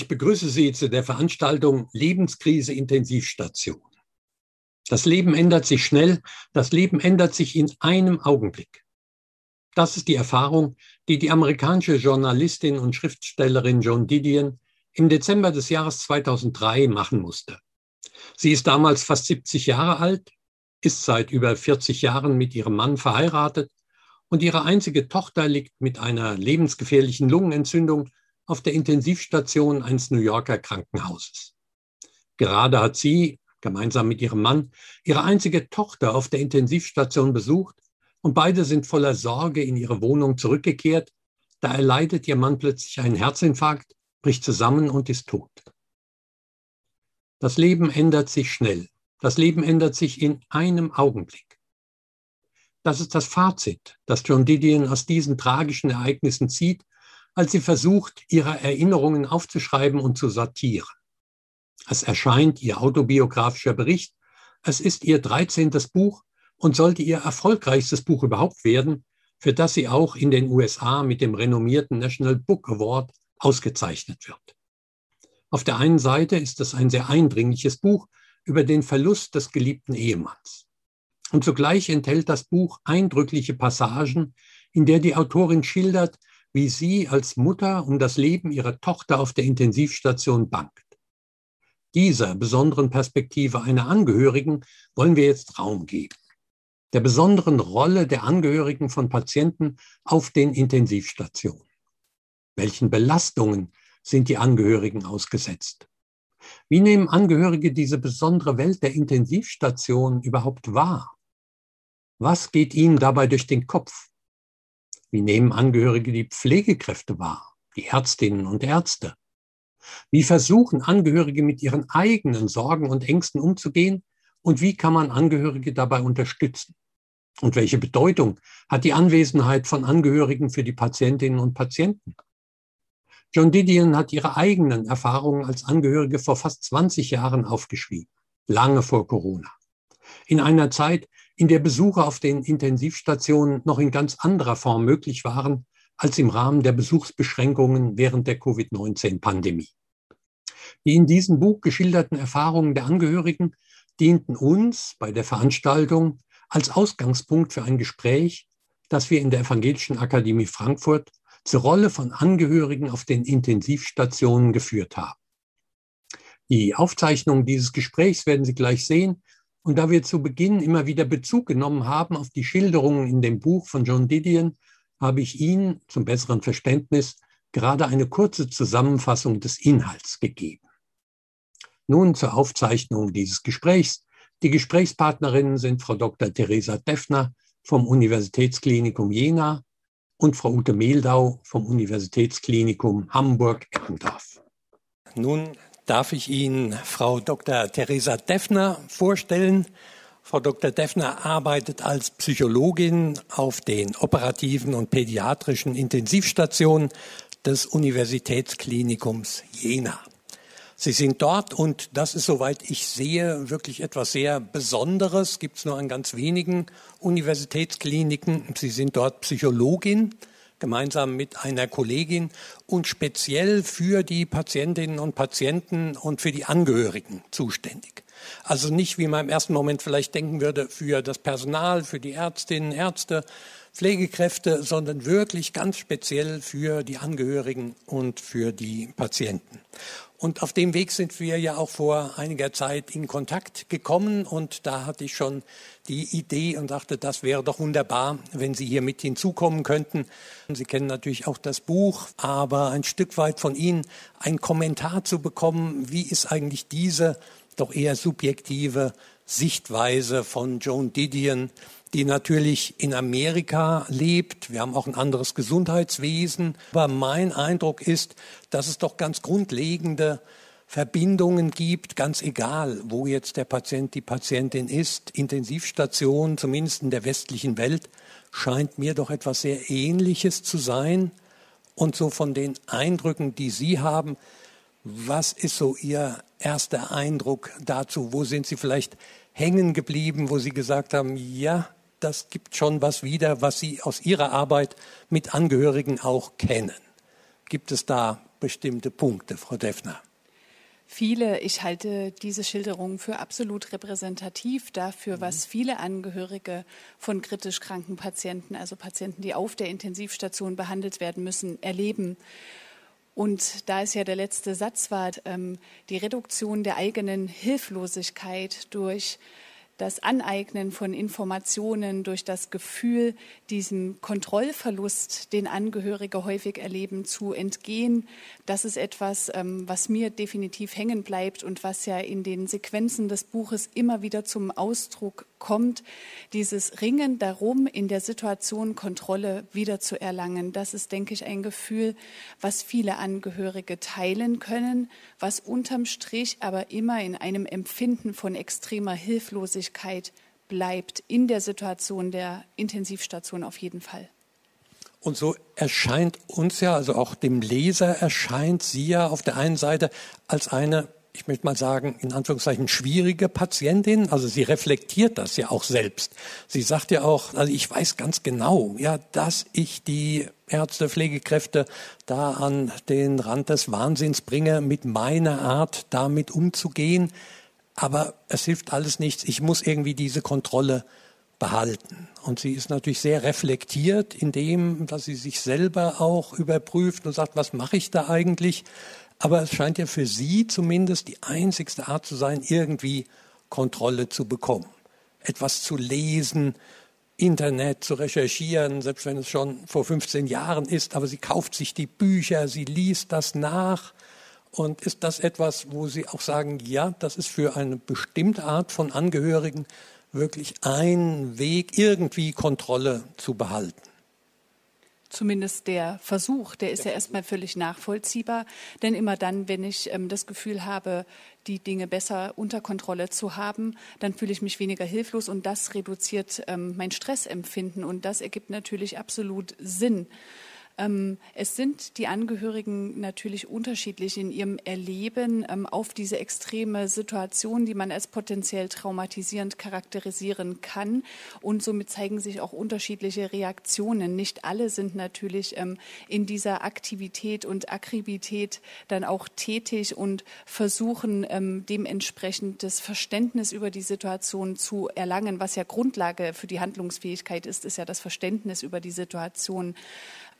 Ich begrüße Sie zu der Veranstaltung Lebenskrise Intensivstation. Das Leben ändert sich schnell, das Leben ändert sich in einem Augenblick. Das ist die Erfahrung, die die amerikanische Journalistin und Schriftstellerin Joan Didion im Dezember des Jahres 2003 machen musste. Sie ist damals fast 70 Jahre alt, ist seit über 40 Jahren mit ihrem Mann verheiratet und ihre einzige Tochter liegt mit einer lebensgefährlichen Lungenentzündung auf der Intensivstation eines New Yorker Krankenhauses. Gerade hat sie, gemeinsam mit ihrem Mann, ihre einzige Tochter auf der Intensivstation besucht und beide sind voller Sorge in ihre Wohnung zurückgekehrt. Da erleidet ihr Mann plötzlich einen Herzinfarkt, bricht zusammen und ist tot. Das Leben ändert sich schnell. Das Leben ändert sich in einem Augenblick. Das ist das Fazit, das John Didion aus diesen tragischen Ereignissen zieht als sie versucht, ihre Erinnerungen aufzuschreiben und zu sortieren. Es erscheint ihr autobiografischer Bericht. Es ist ihr 13. Buch und sollte ihr erfolgreichstes Buch überhaupt werden, für das sie auch in den USA mit dem renommierten National Book Award ausgezeichnet wird. Auf der einen Seite ist es ein sehr eindringliches Buch über den Verlust des geliebten Ehemanns. Und zugleich enthält das Buch eindrückliche Passagen, in der die Autorin schildert, wie sie als Mutter um das Leben ihrer Tochter auf der Intensivstation bangt. Dieser besonderen Perspektive einer Angehörigen wollen wir jetzt Raum geben. Der besonderen Rolle der Angehörigen von Patienten auf den Intensivstationen. Welchen Belastungen sind die Angehörigen ausgesetzt? Wie nehmen Angehörige diese besondere Welt der Intensivstation überhaupt wahr? Was geht ihnen dabei durch den Kopf? Wie nehmen Angehörige die Pflegekräfte wahr, die Ärztinnen und Ärzte? Wie versuchen Angehörige mit ihren eigenen Sorgen und Ängsten umzugehen? Und wie kann man Angehörige dabei unterstützen? Und welche Bedeutung hat die Anwesenheit von Angehörigen für die Patientinnen und Patienten? John Didion hat ihre eigenen Erfahrungen als Angehörige vor fast 20 Jahren aufgeschrieben, lange vor Corona. In einer Zeit, in der Besuche auf den Intensivstationen noch in ganz anderer Form möglich waren als im Rahmen der Besuchsbeschränkungen während der Covid-19-Pandemie. Die in diesem Buch geschilderten Erfahrungen der Angehörigen dienten uns bei der Veranstaltung als Ausgangspunkt für ein Gespräch, das wir in der Evangelischen Akademie Frankfurt zur Rolle von Angehörigen auf den Intensivstationen geführt haben. Die Aufzeichnung dieses Gesprächs werden Sie gleich sehen und da wir zu Beginn immer wieder Bezug genommen haben auf die Schilderungen in dem Buch von John Didion, habe ich Ihnen zum besseren Verständnis gerade eine kurze Zusammenfassung des Inhalts gegeben. Nun zur Aufzeichnung dieses Gesprächs. Die Gesprächspartnerinnen sind Frau Dr. Theresa Deffner vom Universitätsklinikum Jena und Frau Ute Meldau vom Universitätsklinikum Hamburg-Eppendorf. Nun darf ich Ihnen Frau Dr. Theresa Deffner vorstellen. Frau Dr. Deffner arbeitet als Psychologin auf den operativen und pädiatrischen Intensivstationen des Universitätsklinikums Jena. Sie sind dort und das ist, soweit ich sehe, wirklich etwas sehr Besonderes. Gibt es nur an ganz wenigen Universitätskliniken. Sie sind dort Psychologin gemeinsam mit einer Kollegin und speziell für die Patientinnen und Patienten und für die Angehörigen zuständig. Also nicht, wie man im ersten Moment vielleicht denken würde, für das Personal, für die Ärztinnen, Ärzte, Pflegekräfte, sondern wirklich ganz speziell für die Angehörigen und für die Patienten. Und auf dem Weg sind wir ja auch vor einiger Zeit in Kontakt gekommen und da hatte ich schon die Idee und dachte, das wäre doch wunderbar, wenn Sie hier mit hinzukommen könnten. Sie kennen natürlich auch das Buch, aber ein Stück weit von Ihnen einen Kommentar zu bekommen, wie ist eigentlich diese doch eher subjektive Sichtweise von Joan Didion die natürlich in Amerika lebt. Wir haben auch ein anderes Gesundheitswesen. Aber mein Eindruck ist, dass es doch ganz grundlegende Verbindungen gibt, ganz egal, wo jetzt der Patient, die Patientin ist. Intensivstation, zumindest in der westlichen Welt, scheint mir doch etwas sehr Ähnliches zu sein. Und so von den Eindrücken, die Sie haben, was ist so Ihr erster Eindruck dazu? Wo sind Sie vielleicht hängen geblieben, wo Sie gesagt haben, ja, das gibt schon was wieder, was Sie aus Ihrer Arbeit mit Angehörigen auch kennen. Gibt es da bestimmte Punkte, Frau Deffner? Viele, ich halte diese Schilderung für absolut repräsentativ dafür, mhm. was viele Angehörige von kritisch kranken Patienten, also Patienten, die auf der Intensivstation behandelt werden müssen, erleben. Und da es ja der letzte Satz war, ähm, die Reduktion der eigenen Hilflosigkeit durch das Aneignen von Informationen, durch das Gefühl, diesem Kontrollverlust, den Angehörige häufig erleben, zu entgehen. Das ist etwas, ähm, was mir definitiv hängen bleibt und was ja in den Sequenzen des Buches immer wieder zum Ausdruck kommt. Dieses Ringen darum, in der Situation Kontrolle wiederzuerlangen. Das ist, denke ich, ein Gefühl, was viele Angehörige teilen können, was unterm Strich aber immer in einem Empfinden von extremer Hilflosigkeit bleibt in der Situation der Intensivstation auf jeden Fall. Und so erscheint uns ja, also auch dem Leser erscheint sie ja auf der einen Seite als eine, ich möchte mal sagen, in Anführungszeichen schwierige Patientin. Also sie reflektiert das ja auch selbst. Sie sagt ja auch, also ich weiß ganz genau, ja, dass ich die Ärzte, Pflegekräfte da an den Rand des Wahnsinns bringe, mit meiner Art damit umzugehen aber es hilft alles nichts. Ich muss irgendwie diese Kontrolle behalten. Und sie ist natürlich sehr reflektiert in dem, dass sie sich selber auch überprüft und sagt, was mache ich da eigentlich? Aber es scheint ja für sie zumindest die einzigste Art zu sein, irgendwie Kontrolle zu bekommen. Etwas zu lesen, Internet zu recherchieren, selbst wenn es schon vor 15 Jahren ist, aber sie kauft sich die Bücher, sie liest das nach und ist das etwas, wo Sie auch sagen, ja, das ist für eine bestimmte Art von Angehörigen wirklich ein Weg, irgendwie Kontrolle zu behalten? Zumindest der Versuch, der ist ja erstmal völlig nachvollziehbar. Denn immer dann, wenn ich ähm, das Gefühl habe, die Dinge besser unter Kontrolle zu haben, dann fühle ich mich weniger hilflos und das reduziert ähm, mein Stressempfinden und das ergibt natürlich absolut Sinn. Ähm, es sind die Angehörigen natürlich unterschiedlich in ihrem Erleben ähm, auf diese extreme Situation, die man als potenziell traumatisierend charakterisieren kann. Und somit zeigen sich auch unterschiedliche Reaktionen. Nicht alle sind natürlich ähm, in dieser Aktivität und Akribität dann auch tätig und versuchen dementsprechend das Verständnis über die Situation zu erlangen. Was ja Grundlage für die Handlungsfähigkeit ist, ist ja das Verständnis über die Situation.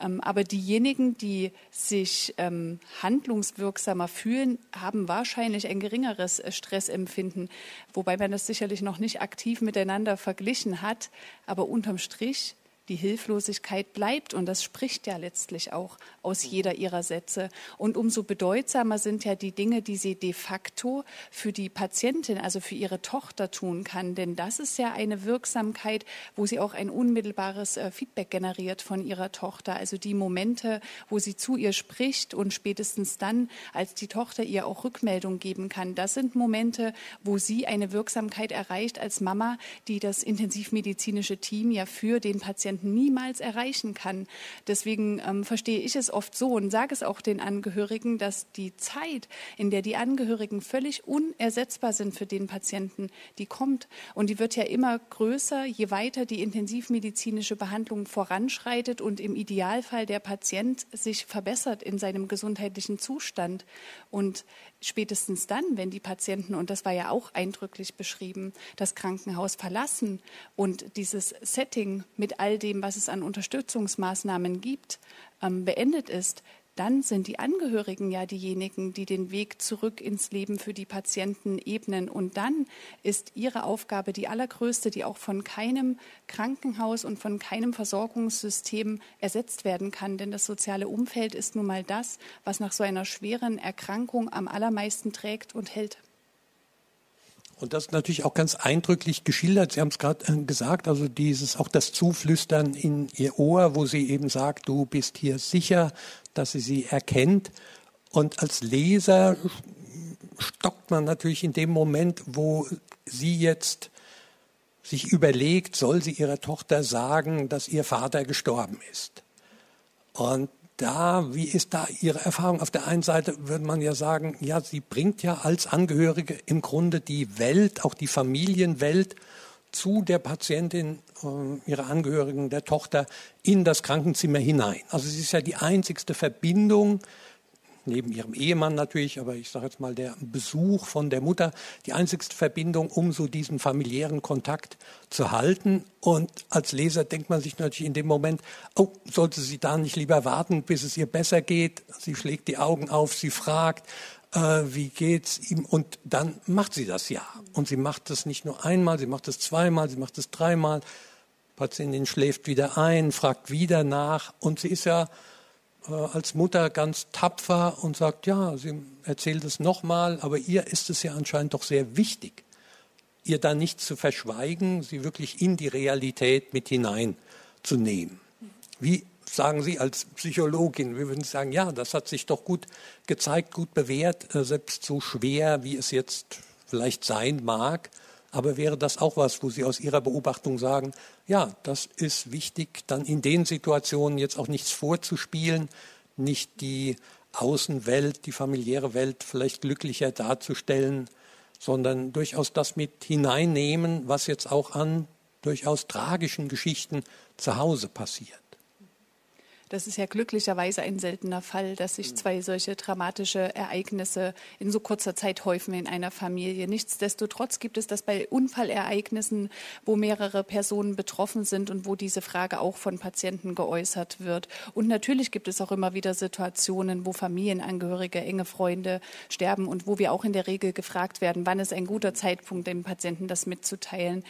Ähm, aber diejenigen, die sich ähm, handlungswirksamer fühlen, haben wahrscheinlich ein geringeres äh, Stressempfinden, wobei man das sicherlich noch nicht aktiv miteinander verglichen hat. Aber unterm Strich die Hilflosigkeit bleibt. Und das spricht ja letztlich auch aus jeder ihrer Sätze. Und umso bedeutsamer sind ja die Dinge, die sie de facto für die Patientin, also für ihre Tochter tun kann. Denn das ist ja eine Wirksamkeit, wo sie auch ein unmittelbares äh, Feedback generiert von ihrer Tochter. Also die Momente, wo sie zu ihr spricht und spätestens dann, als die Tochter ihr auch Rückmeldung geben kann. Das sind Momente, wo sie eine Wirksamkeit erreicht als Mama, die das intensivmedizinische Team ja für den Patienten niemals erreichen kann. Deswegen ähm, verstehe ich es oft so und sage es auch den Angehörigen, dass die Zeit, in der die Angehörigen völlig unersetzbar sind für den Patienten, die kommt. Und die wird ja immer größer, je weiter die intensivmedizinische Behandlung voranschreitet und im Idealfall der Patient sich verbessert in seinem gesundheitlichen Zustand. Und spätestens dann, wenn die Patienten, und das war ja auch eindrücklich beschrieben, das Krankenhaus verlassen und dieses Setting mit all dem, was es an Unterstützungsmaßnahmen gibt, ähm, beendet ist, dann sind die Angehörigen ja diejenigen, die den Weg zurück ins Leben für die Patienten ebnen. Und dann ist ihre Aufgabe die allergrößte, die auch von keinem Krankenhaus und von keinem Versorgungssystem ersetzt werden kann. Denn das soziale Umfeld ist nun mal das, was nach so einer schweren Erkrankung am allermeisten trägt und hält. Und das ist natürlich auch ganz eindrücklich geschildert. Sie haben es gerade äh, gesagt, also dieses auch das Zuflüstern in ihr Ohr, wo sie eben sagt, du bist hier sicher, dass sie sie erkennt. Und als Leser stockt man natürlich in dem Moment, wo sie jetzt sich überlegt, soll sie ihrer Tochter sagen, dass ihr Vater gestorben ist. Und da, wie ist da Ihre Erfahrung? Auf der einen Seite würde man ja sagen, ja, sie bringt ja als Angehörige im Grunde die Welt, auch die Familienwelt zu der Patientin, äh, ihrer Angehörigen, der Tochter in das Krankenzimmer hinein. Also sie ist ja die einzigste Verbindung, neben ihrem Ehemann natürlich, aber ich sage jetzt mal der Besuch von der Mutter, die einzigste Verbindung, um so diesen familiären Kontakt zu halten. Und als Leser denkt man sich natürlich in dem Moment, oh, sollte sie da nicht lieber warten, bis es ihr besser geht? Sie schlägt die Augen auf, sie fragt, äh, wie geht's ihm? Und dann macht sie das ja. Und sie macht das nicht nur einmal, sie macht es zweimal, sie macht es dreimal. Patientin schläft wieder ein, fragt wieder nach und sie ist ja als Mutter ganz tapfer und sagt, ja, sie erzählt es nochmal, aber ihr ist es ja anscheinend doch sehr wichtig, ihr da nicht zu verschweigen, sie wirklich in die Realität mit hineinzunehmen. Wie sagen Sie als Psychologin, wir würden sagen, ja, das hat sich doch gut gezeigt, gut bewährt, äh, selbst so schwer, wie es jetzt vielleicht sein mag, aber wäre das auch was, wo Sie aus Ihrer Beobachtung sagen, ja, das ist wichtig, dann in den Situationen jetzt auch nichts vorzuspielen, nicht die Außenwelt, die familiäre Welt vielleicht glücklicher darzustellen, sondern durchaus das mit hineinnehmen, was jetzt auch an durchaus tragischen Geschichten zu Hause passiert. Das ist ja glücklicherweise ein seltener Fall, dass sich zwei solche dramatische Ereignisse in so kurzer Zeit häufen in einer Familie. Nichtsdestotrotz gibt es das bei Unfallereignissen, wo mehrere Personen betroffen sind und wo diese Frage auch von Patienten geäußert wird. Und natürlich gibt es auch immer wieder Situationen, wo Familienangehörige, enge Freunde sterben und wo wir auch in der Regel gefragt werden, wann ist ein guter Zeitpunkt, dem Patienten das mitzuteilen.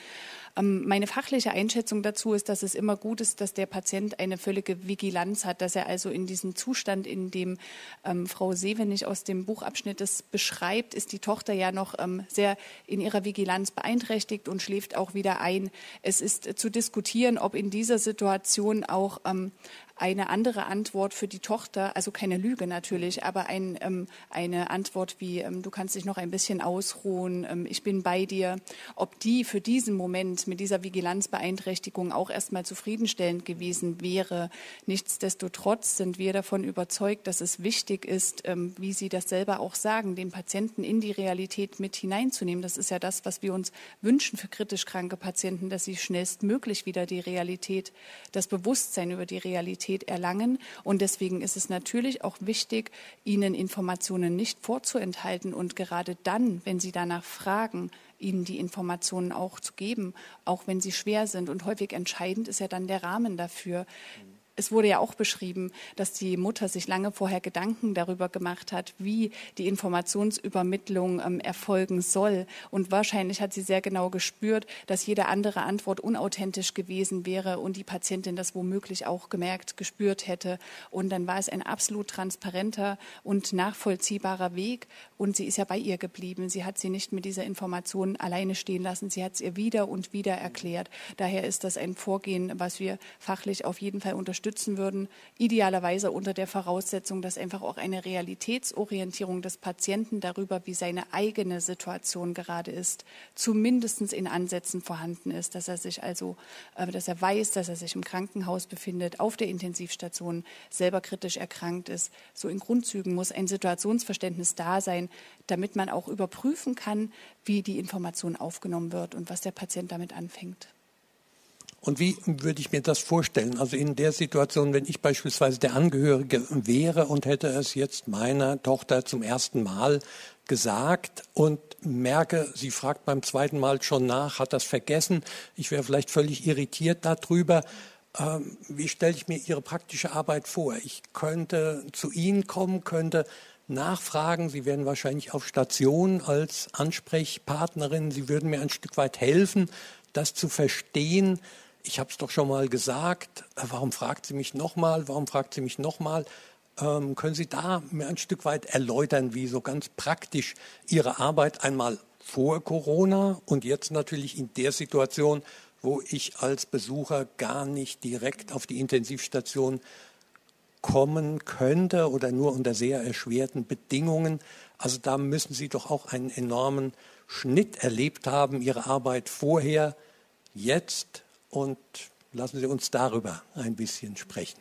Ähm, meine fachliche Einschätzung dazu ist, dass es immer gut ist, dass der Patient eine völlige Vigilanz hat, dass er also in diesem Zustand, in dem ähm, Frau Sevenig aus dem Buchabschnitt es beschreibt, ist die Tochter ja noch ähm, sehr in ihrer Vigilanz beeinträchtigt und schläft auch wieder ein. Es ist zu diskutieren, ob in dieser Situation auch ähm, eine andere Antwort für die Tochter, also keine Lüge natürlich, aber ein, ähm, eine Antwort wie, ähm, du kannst dich noch ein bisschen ausruhen, ähm, ich bin bei dir, ob die für diesen Moment mit dieser Vigilanzbeeinträchtigung auch erstmal zufriedenstellend gewesen wäre. Nichtsdestotrotz sind wir davon überzeugt, dass es wichtig ist, ähm, wie Sie das selber auch sagen, den Patienten in die Realität mit hineinzunehmen. Das ist ja das, was wir uns wünschen für kritisch kranke Patienten, dass sie schnellstmöglich wieder die Realität, das Bewusstsein über die Realität Autorität erlangen. Und deswegen ist es natürlich auch wichtig, ihnen Informationen nicht vorzuenthalten und gerade dann, wenn sie danach fragen, ihnen die Informationen auch zu geben, auch wenn sie schwer sind. Und häufig entscheidend ist ja dann der Rahmen dafür es wurde ja auch beschrieben, dass die Mutter sich lange vorher Gedanken darüber gemacht hat, wie die Informationsübermittlung ähm, erfolgen soll. Und wahrscheinlich hat sie sehr genau gespürt, dass jede andere Antwort unauthentisch gewesen wäre und die Patientin das womöglich auch gemerkt, gespürt hätte. Und dann war es ein absolut transparenter und nachvollziehbarer Weg. Und sie ist ja bei ihr geblieben. Sie hat sie nicht mit dieser Information alleine stehen lassen. Sie hat es ihr wieder und wieder erklärt. Daher ist das ein Vorgehen, was wir fachlich auf jeden Fall unterstützen unterstützen würden, idealerweise unter der Voraussetzung, dass einfach auch eine Realitätsorientierung des Patienten darüber, wie seine eigene Situation gerade ist, zumindest in Ansätzen vorhanden ist, dass er sich also, äh, dass er weiß, dass er sich im Krankenhaus befindet, auf der Intensivstation selber kritisch erkrankt ist. So in Grundzügen muss ein Situationsverständnis da sein, damit man auch überprüfen kann, wie die Information aufgenommen wird und was der Patient damit anfängt. Und wie würde ich mir das vorstellen? Also in der Situation, wenn ich beispielsweise der Angehörige wäre und hätte es jetzt meiner Tochter zum ersten Mal gesagt und merke, sie fragt beim zweiten Mal schon nach, hat das vergessen, ich wäre vielleicht völlig irritiert darüber. Ähm, wie stelle ich mir Ihre praktische Arbeit vor? Ich könnte zu Ihnen kommen, könnte nachfragen. Sie wären wahrscheinlich auf Station als Ansprechpartnerin. Sie würden mir ein Stück weit helfen, das zu verstehen, ich habe es doch schon mal gesagt, äh, warum fragt sie mich nochmal, warum fragt sie mich nochmal? Ähm, können Sie da mir ein Stück weit erläutern, wie so ganz praktisch Ihre Arbeit einmal vor Corona und jetzt natürlich in der Situation, wo ich als Besucher gar nicht direkt auf die Intensivstation kommen könnte oder nur unter sehr erschwerten Bedingungen. Also da müssen Sie doch auch einen enormen Schnitt erlebt haben, Ihre Arbeit vorher, jetzt und lassen Sie uns darüber ein bisschen sprechen.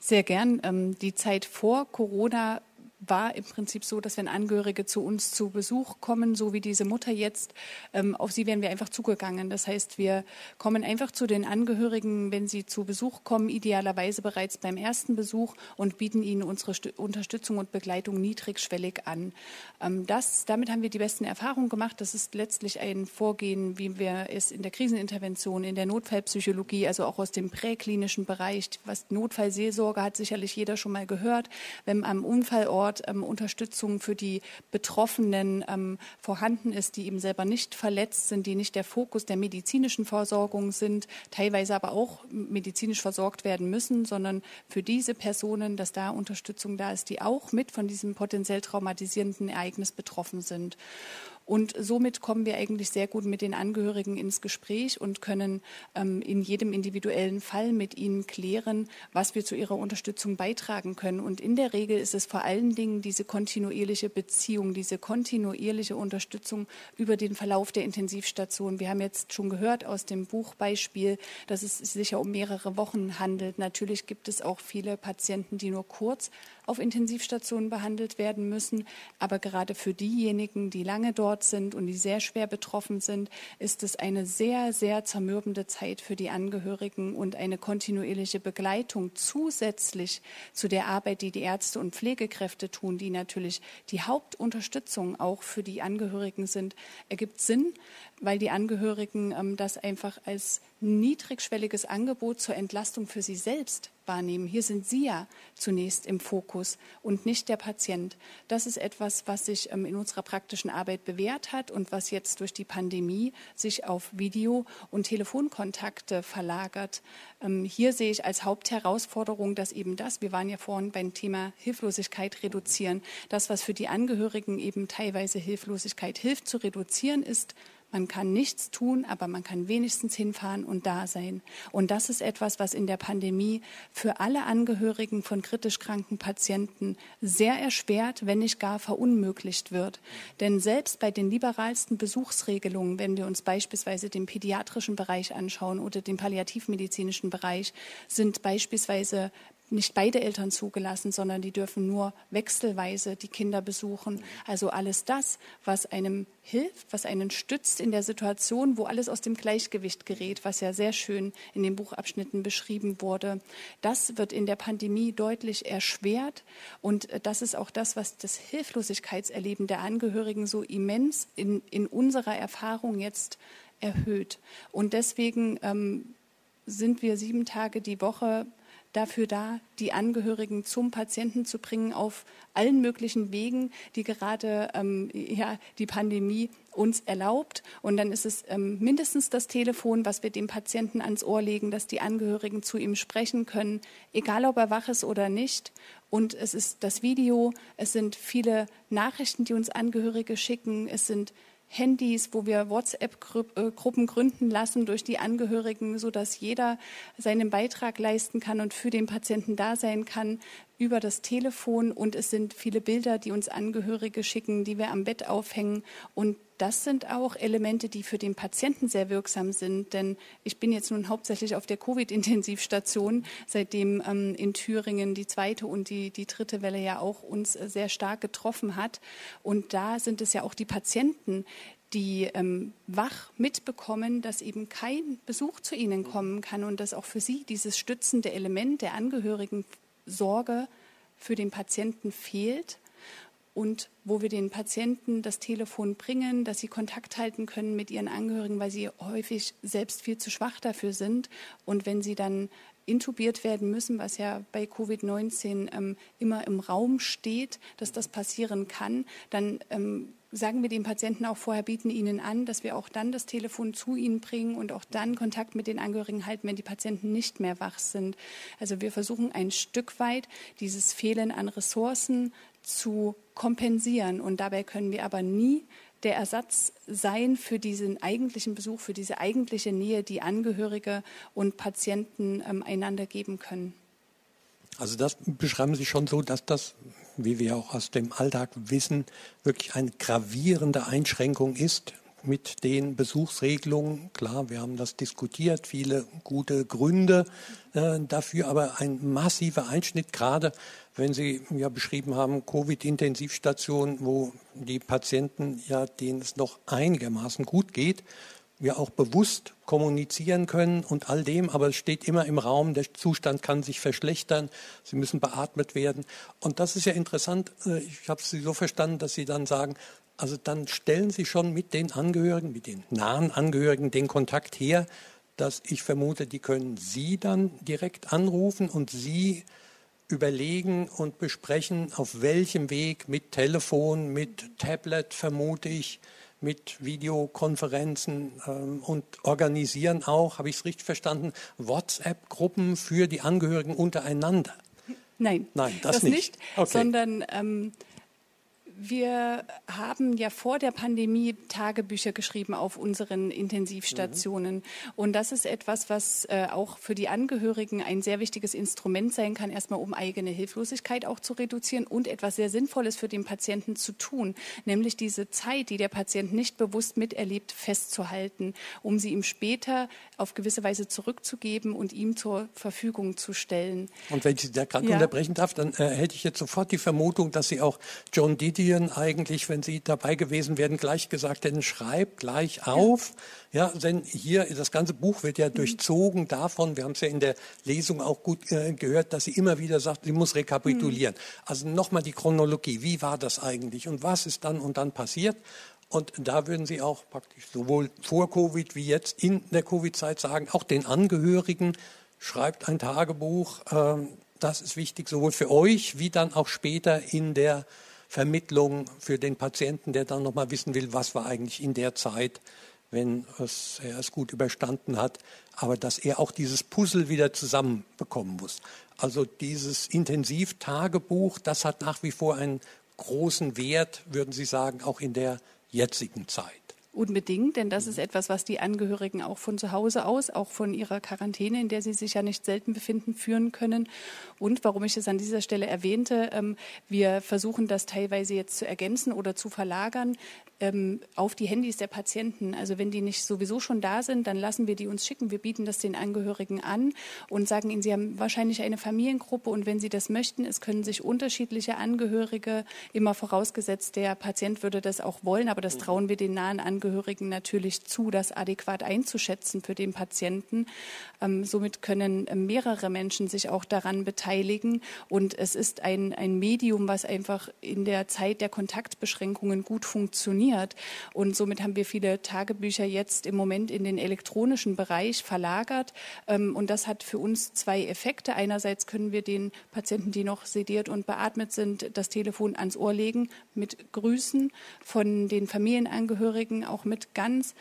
Sehr gern. Ähm, die Zeit vor Corona war im Prinzip so, dass wenn Angehörige zu uns zu Besuch kommen, so wie diese Mutter jetzt, ähm, auf sie wären wir einfach zugegangen. Das heißt, wir kommen einfach zu den Angehörigen, wenn sie zu Besuch kommen, idealerweise bereits beim ersten Besuch und bieten ihnen unsere St Unterstützung und Begleitung niedrigschwellig an. Ähm, das, damit haben wir die besten Erfahrungen gemacht. Das ist letztlich ein Vorgehen, wie wir es in der Krisenintervention, in der Notfallpsychologie, also auch aus dem präklinischen Bereich, was Notfallseelsorge hat sicherlich jeder schon mal gehört, wenn am Unfallort dort ähm, Unterstützung für die Betroffenen ähm, vorhanden ist, die eben selber nicht verletzt sind, die nicht der Fokus der medizinischen Versorgung sind, teilweise aber auch medizinisch versorgt werden müssen, sondern für diese Personen, dass da Unterstützung da ist, die auch mit von diesem potenziell traumatisierenden Ereignis betroffen sind. Und somit kommen wir eigentlich sehr gut mit den Angehörigen ins Gespräch und können ähm, in jedem individuellen Fall mit ihnen klären, was wir zu ihrer Unterstützung beitragen können. Und in der Regel ist es vor allen Dingen diese kontinuierliche Beziehung, diese kontinuierliche Unterstützung über den Verlauf der Intensivstation. Wir haben jetzt schon gehört aus dem Buchbeispiel, dass es sich ja um mehrere Wochen handelt. Natürlich gibt es auch viele Patienten, die nur kurz auf Intensivstationen behandelt werden müssen. Aber gerade für diejenigen, die lange dort sind und die sehr schwer betroffen sind, ist es eine sehr, sehr zermürbende Zeit für die Angehörigen und eine kontinuierliche Begleitung zusätzlich zu der Arbeit, die die Ärzte und Pflegekräfte tun, die natürlich die Hauptunterstützung auch für die Angehörigen sind, ergibt Sinn, weil die Angehörigen ähm, das einfach als niedrigschwelliges Angebot zur Entlastung für sie selbst wahrnehmen. Hier sind Sie ja zunächst im Fokus und nicht der Patient. Das ist etwas, was sich ähm, in unserer praktischen Arbeit bewährt hat und was jetzt durch die Pandemie sich auf Video- und Telefonkontakte verlagert. Ähm, hier sehe ich als Hauptherausforderung, dass eben das, wir waren ja vorhin beim Thema Hilflosigkeit reduzieren, das, was für die Angehörigen eben teilweise Hilflosigkeit hilft zu reduzieren, ist man kann nichts tun, aber man kann wenigstens hinfahren und da sein. Und das ist etwas, was in der Pandemie für alle Angehörigen von kritisch kranken Patienten sehr erschwert, wenn nicht gar verunmöglicht wird. Denn selbst bei den liberalsten Besuchsregelungen, wenn wir uns beispielsweise den pädiatrischen Bereich anschauen oder den palliativmedizinischen Bereich, sind beispielsweise nicht beide Eltern zugelassen, sondern die dürfen nur wechselweise die Kinder besuchen. Also alles das, was einem hilft, was einen stützt in der Situation, wo alles aus dem Gleichgewicht gerät, was ja sehr schön in den Buchabschnitten beschrieben wurde, das wird in der Pandemie deutlich erschwert. Und das ist auch das, was das Hilflosigkeitserleben der Angehörigen so immens in, in unserer Erfahrung jetzt erhöht. Und deswegen ähm, sind wir sieben Tage die Woche dafür da, die Angehörigen zum Patienten zu bringen auf allen möglichen Wegen, die gerade ähm, ja, die Pandemie uns erlaubt. Und dann ist es ähm, mindestens das Telefon, was wir dem Patienten ans Ohr legen, dass die Angehörigen zu ihm sprechen können, egal ob er wach ist oder nicht. Und es ist das Video, es sind viele Nachrichten, die uns Angehörige schicken, es sind Handys, wo wir WhatsApp-Gruppen gründen lassen durch die Angehörigen, sodass jeder seinen Beitrag leisten kann und für den Patienten da sein kann über das Telefon. Und es sind viele Bilder, die uns Angehörige schicken, die wir am Bett aufhängen. Und das sind auch Elemente, die für den Patienten sehr wirksam sind. Denn ich bin jetzt nun hauptsächlich auf der Covid-Intensivstation, seitdem ähm, in Thüringen die zweite und die, die dritte Welle ja auch uns sehr stark getroffen hat. Und da sind es ja auch die Patienten, die ähm, wach mitbekommen, dass eben kein Besuch zu ihnen kommen kann und dass auch für sie dieses stützende Element der Angehörigensorge für den Patienten fehlt und wo wir den Patienten das Telefon bringen, dass sie Kontakt halten können mit ihren Angehörigen, weil sie häufig selbst viel zu schwach dafür sind. Und wenn sie dann intubiert werden müssen, was ja bei Covid-19 ähm, immer im Raum steht, dass das passieren kann, dann ähm, sagen wir den Patienten auch vorher, bieten ihnen an, dass wir auch dann das Telefon zu ihnen bringen und auch dann Kontakt mit den Angehörigen halten, wenn die Patienten nicht mehr wach sind. Also wir versuchen ein Stück weit dieses Fehlen an Ressourcen zu kompensieren. Und dabei können wir aber nie der Ersatz sein für diesen eigentlichen Besuch, für diese eigentliche Nähe, die Angehörige und Patienten ähm, einander geben können. Also das beschreiben Sie schon so, dass das, wie wir auch aus dem Alltag wissen, wirklich eine gravierende Einschränkung ist. Mit den Besuchsregelungen. Klar, wir haben das diskutiert, viele gute Gründe äh, dafür, aber ein massiver Einschnitt, gerade wenn Sie ja beschrieben haben, Covid-Intensivstationen, wo die Patienten ja, denen es noch einigermaßen gut geht, wir auch bewusst kommunizieren können und all dem, aber es steht immer im Raum, der Zustand kann sich verschlechtern, sie müssen beatmet werden. Und das ist ja interessant, äh, ich habe Sie so verstanden, dass Sie dann sagen, also dann stellen Sie schon mit den Angehörigen, mit den nahen Angehörigen den Kontakt her, dass ich vermute, die können Sie dann direkt anrufen und Sie überlegen und besprechen, auf welchem Weg mit Telefon, mit Tablet vermute ich, mit Videokonferenzen ähm, und organisieren auch, habe ich es richtig verstanden, WhatsApp-Gruppen für die Angehörigen untereinander. Nein, Nein das, das nicht, nicht okay. sondern ähm, wir haben ja vor der Pandemie Tagebücher geschrieben auf unseren Intensivstationen. Mhm. Und das ist etwas, was äh, auch für die Angehörigen ein sehr wichtiges Instrument sein kann, erstmal um eigene Hilflosigkeit auch zu reduzieren und etwas sehr Sinnvolles für den Patienten zu tun, nämlich diese Zeit, die der Patient nicht bewusst miterlebt, festzuhalten, um sie ihm später auf gewisse Weise zurückzugeben und ihm zur Verfügung zu stellen. Und wenn ich Sie da gerade ja. unterbrechen darf, dann äh, hätte ich jetzt sofort die Vermutung, dass Sie auch John Didi Studien eigentlich, wenn Sie dabei gewesen wären, gleich gesagt hätten, schreib gleich auf. Ja, denn hier, das ganze Buch wird ja mhm. durchzogen davon, wir haben es ja in der Lesung auch gut äh, gehört, dass sie immer wieder sagt, sie muss rekapitulieren. Mhm. Also nochmal die Chronologie, wie war das eigentlich und was ist dann und dann passiert? Und da würden Sie auch praktisch sowohl vor Covid wie jetzt in der Covid-Zeit sagen, auch den Angehörigen, schreibt ein Tagebuch. Ähm, das ist wichtig, sowohl für euch wie dann auch später in der Vermittlung für den Patienten, der dann nochmal wissen will, was war eigentlich in der Zeit, wenn es, er es gut überstanden hat, aber dass er auch dieses Puzzle wieder zusammenbekommen muss. Also dieses Intensivtagebuch, das hat nach wie vor einen großen Wert, würden Sie sagen, auch in der jetzigen Zeit. Unbedingt, denn das ist etwas, was die Angehörigen auch von zu Hause aus, auch von ihrer Quarantäne, in der sie sich ja nicht selten befinden, führen können. Und warum ich es an dieser Stelle erwähnte, ähm, wir versuchen das teilweise jetzt zu ergänzen oder zu verlagern ähm, auf die Handys der Patienten. Also wenn die nicht sowieso schon da sind, dann lassen wir die uns schicken. Wir bieten das den Angehörigen an und sagen ihnen, sie haben wahrscheinlich eine Familiengruppe und wenn sie das möchten, es können sich unterschiedliche Angehörige, immer vorausgesetzt, der Patient würde das auch wollen, aber das mhm. trauen wir den nahen Angehörigen Angehörigen natürlich zu, das adäquat einzuschätzen für den Patienten. Ähm, somit können äh, mehrere Menschen sich auch daran beteiligen. Und es ist ein, ein Medium, was einfach in der Zeit der Kontaktbeschränkungen gut funktioniert. Und somit haben wir viele Tagebücher jetzt im Moment in den elektronischen Bereich verlagert. Ähm, und das hat für uns zwei Effekte. Einerseits können wir den Patienten, die noch sediert und beatmet sind, das Telefon ans Ohr legen mit Grüßen von den Familienangehörigen, auch mit ganz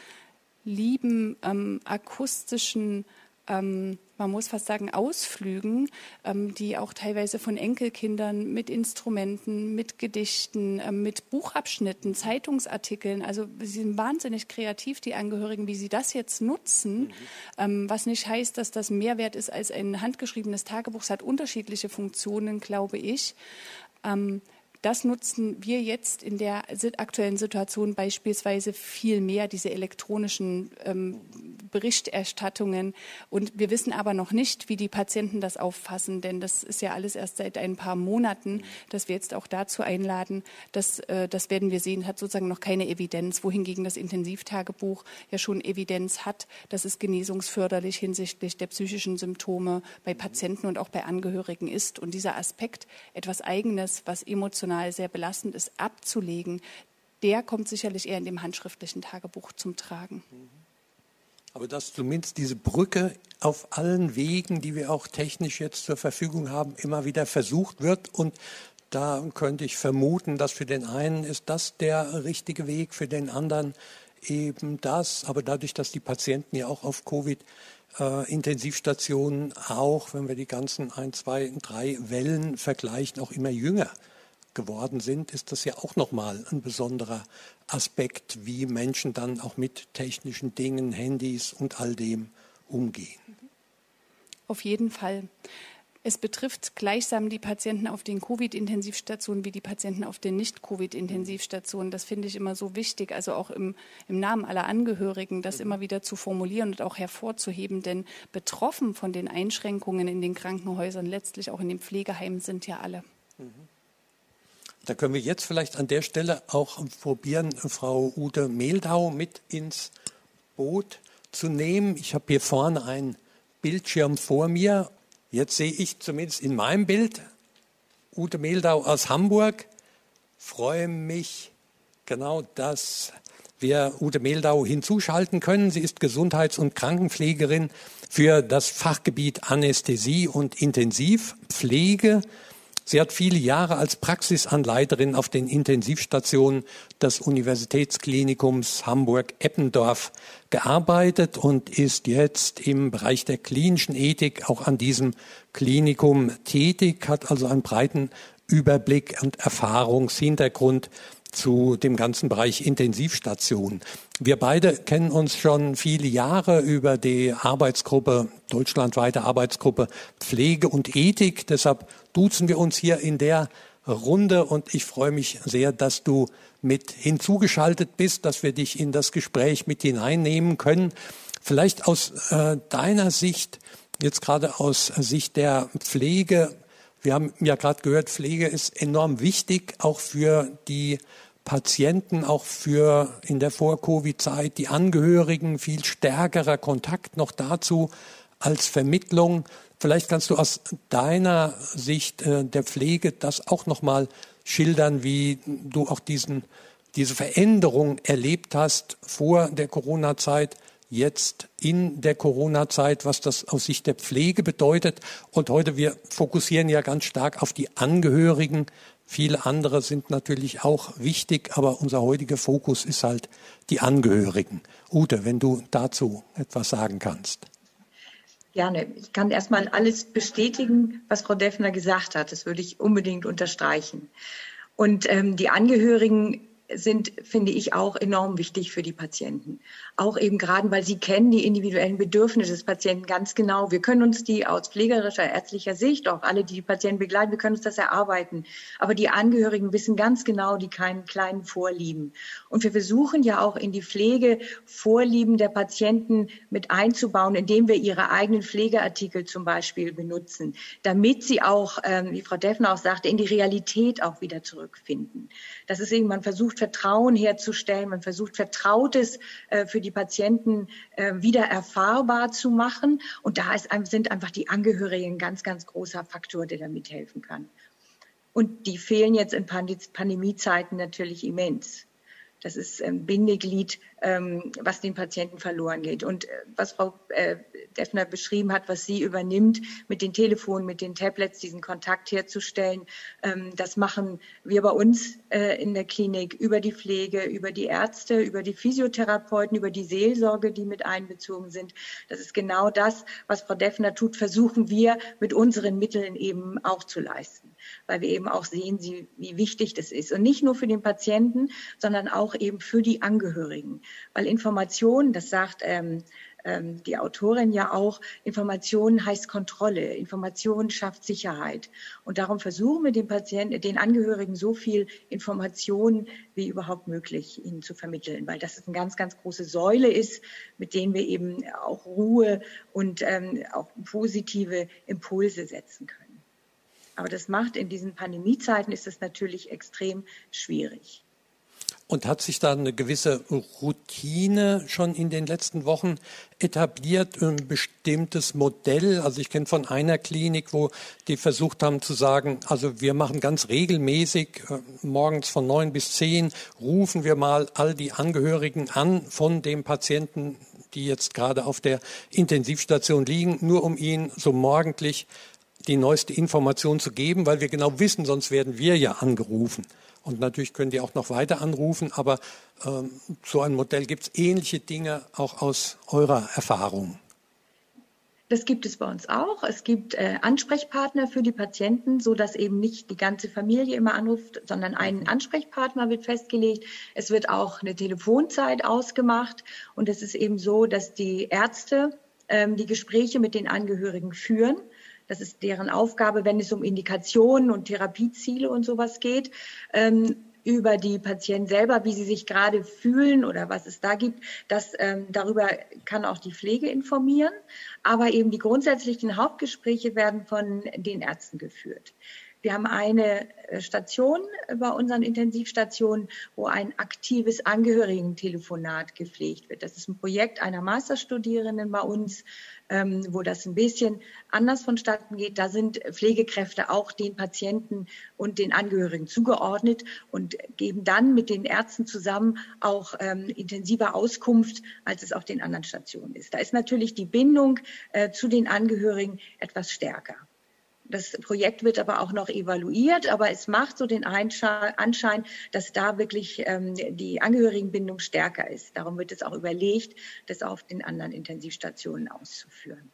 lieben ähm, akustischen, ähm, man muss fast sagen, Ausflügen, ähm, die auch teilweise von Enkelkindern mit Instrumenten, mit Gedichten, ähm, mit Buchabschnitten, Zeitungsartikeln, also sie sind wahnsinnig kreativ, die Angehörigen, wie sie das jetzt nutzen, mhm. Ähm, was nicht heißt, dass das mehr wert ist als ein handgeschriebenes Tagebuch. Es hat unterschiedliche Funktionen, glaube ich. Das nutzen wir jetzt in der aktuellen Situation beispielsweise viel mehr, diese elektronischen ähm, Berichterstattungen. Und wir wissen aber noch nicht, wie die Patienten das auffassen, denn das ist ja alles erst seit ein paar Monaten, dass wir jetzt auch dazu einladen. Das, äh, das werden wir sehen, hat sozusagen noch keine Evidenz, wohingegen das Intensivtagebuch ja schon Evidenz hat, dass es genesungsförderlich hinsichtlich der psychischen Symptome bei Patienten und auch bei Angehörigen ist. Und dieser Aspekt, etwas Eigenes, was emotional emotional sehr belastend ist, abzulegen, der kommt sicherlich eher in dem handschriftlichen Tagebuch zum Tragen. Aber dass zumindest diese Brücke auf allen Wegen, die wir auch technisch jetzt zur Verfügung haben, immer wieder versucht wird. Und da könnte ich vermuten, dass für den einen ist das der richtige Weg, für den anderen eben das. Aber dadurch, dass die Patienten ja auch auf Covid äh, auch, wenn wir die ganzen ein, zwei, drei Wellen vergleichen, auch immer jünger geworden sind, ist das ja auch nochmal ein besonderer Aspekt, wie Menschen dann auch mit technischen Dingen, Handys und all dem umgehen. Auf jeden Fall. Es betrifft gleichsam die Patienten auf den Covid-Intensivstationen wie die Patienten auf den Nicht-Covid-Intensivstationen. Das finde ich immer so wichtig, also auch im, im Namen aller Angehörigen, das immer wieder zu formulieren und auch hervorzuheben. Denn betroffen von den Einschränkungen in den Krankenhäusern, letztlich auch in den Pflegeheimen, sind ja alle. Da können wir jetzt vielleicht an der Stelle auch probieren, Frau Ute Mehldau mit ins Boot zu nehmen. Ich habe hier vorne einen Bildschirm vor mir Jetzt sehe ich zumindest in meinem Bild Ute Mehldau aus Hamburg. Freue mich genau, dass wir Ute Mehldau hinzuschalten können. Sie ist Gesundheits- und Krankenpflegerin für das Fachgebiet Anästhesie und Intensivpflege. Sie hat viele Jahre als Praxisanleiterin auf den Intensivstationen des Universitätsklinikums Hamburg-Eppendorf gearbeitet und ist jetzt im Bereich der klinischen Ethik auch an diesem Klinikum tätig, hat also einen breiten Überblick und Erfahrungshintergrund zu dem ganzen Bereich Intensivstation. Wir beide kennen uns schon viele Jahre über die Arbeitsgruppe, deutschlandweite Arbeitsgruppe Pflege und Ethik. Deshalb duzen wir uns hier in der Runde und ich freue mich sehr, dass du mit hinzugeschaltet bist, dass wir dich in das Gespräch mit hineinnehmen können. Vielleicht aus äh, deiner Sicht, jetzt gerade aus Sicht der Pflege, wir haben ja gerade gehört, Pflege ist enorm wichtig, auch für die Patienten, auch für in der Vor-Covid-Zeit die Angehörigen, viel stärkerer Kontakt noch dazu als Vermittlung. Vielleicht kannst du aus deiner Sicht äh, der Pflege das auch nochmal schildern, wie du auch diesen, diese Veränderung erlebt hast vor der Corona-Zeit, jetzt in der Corona-Zeit, was das aus Sicht der Pflege bedeutet. Und heute, wir fokussieren ja ganz stark auf die Angehörigen. Viele andere sind natürlich auch wichtig, aber unser heutiger Fokus ist halt die Angehörigen. Ute, wenn du dazu etwas sagen kannst. Gerne. Ich kann erstmal alles bestätigen, was Frau Deffner gesagt hat. Das würde ich unbedingt unterstreichen. Und ähm, die Angehörigen sind, finde ich, auch enorm wichtig für die Patienten. Auch eben gerade, weil sie kennen die individuellen Bedürfnisse des Patienten ganz genau. Wir können uns die aus pflegerischer, ärztlicher Sicht, auch alle, die die Patienten begleiten, wir können uns das erarbeiten. Aber die Angehörigen wissen ganz genau die kleinen, kleinen Vorlieben. Und wir versuchen ja auch in die Pflege Vorlieben der Patienten mit einzubauen, indem wir ihre eigenen Pflegeartikel zum Beispiel benutzen, damit sie auch, ähm, wie Frau Deffner auch sagte, in die Realität auch wieder zurückfinden. Das ist eben, man versucht Vertrauen herzustellen, man versucht Vertrautes äh, für die Patienten äh, wieder erfahrbar zu machen. Und da ist, sind einfach die Angehörigen ein ganz, ganz großer Faktor, der da mithelfen kann. Und die fehlen jetzt in Pandemiezeiten natürlich immens. Das ist ein Bindeglied, ähm, was den Patienten verloren geht. Und äh, was Frau äh, Deffner beschrieben hat, was sie übernimmt, mit den Telefonen, mit den Tablets, diesen Kontakt herzustellen, ähm, das machen wir bei uns äh, in der Klinik über die Pflege, über die Ärzte, über die Physiotherapeuten, über die Seelsorge, die mit einbezogen sind. Das ist genau das, was Frau Deffner tut, versuchen wir mit unseren Mitteln eben auch zu leisten, weil wir eben auch sehen, wie wichtig das ist. Und nicht nur für den Patienten, sondern auch eben für die Angehörigen weil Information, das sagt ähm, ähm, die Autorin ja auch, Information heißt Kontrolle, Information schafft Sicherheit. Und darum versuchen wir den Patienten, den Angehörigen so viel Information wie überhaupt möglich ihnen zu vermitteln, weil das eine ganz, ganz große Säule ist, mit denen wir eben auch Ruhe und ähm, auch positive Impulse setzen können. Aber das macht in diesen Pandemiezeiten ist es natürlich extrem schwierig. Und hat sich da eine gewisse Routine schon in den letzten Wochen etabliert, ein bestimmtes Modell? Also ich kenne von einer Klinik, wo die versucht haben zu sagen, also wir machen ganz regelmäßig äh, morgens von neun bis zehn rufen wir mal all die Angehörigen an von dem Patienten, die jetzt gerade auf der Intensivstation liegen, nur um ihnen so morgendlich die neueste Information zu geben, weil wir genau wissen, sonst werden wir ja angerufen. Und natürlich können die auch noch weiter anrufen, aber ähm, so ein Modell gibt es ähnliche Dinge auch aus eurer Erfahrung. Das gibt es bei uns auch. Es gibt äh, Ansprechpartner für die Patienten, so dass eben nicht die ganze Familie immer anruft, sondern ein. Ansprechpartner wird festgelegt. Es wird auch eine Telefonzeit ausgemacht und es ist eben so, dass die Ärzte ähm, die Gespräche mit den Angehörigen führen Das ist deren Aufgabe, wenn es um Indikationen und Therapieziele und sowas geht. Ähm, über die Patienten selber, wie sie sich gerade fühlen oder was es da gibt. Das, ähm, darüber kann auch die Pflege informieren. Aber eben die grundsätzlichen Hauptgespräche werden von den Ärzten geführt. Wir haben eine äh, Station bei unseren Intensivstationen, wo ein aktives Angehörigentelefonat gepflegt wird. Das ist ein Projekt einer Masterstudierenden bei uns, ähm, wo das ein bisschen anders vonstatten geht. Da sind Pflegekräfte auch den Patienten und den Angehörigen zugeordnet und geben dann mit den Ärzten zusammen auch ähm, intensiver Auskunft, als es auf den anderen Stationen ist. Da ist natürlich die Bindung äh, zu den Angehörigen etwas stärker. Das Projekt wird aber auch noch evaluiert, aber es macht so den Anschein, dass da wirklich ähm, die Angehörigenbindung stärker ist. Darum wird es auch überlegt, das auf den anderen Intensivstationen auszuführen.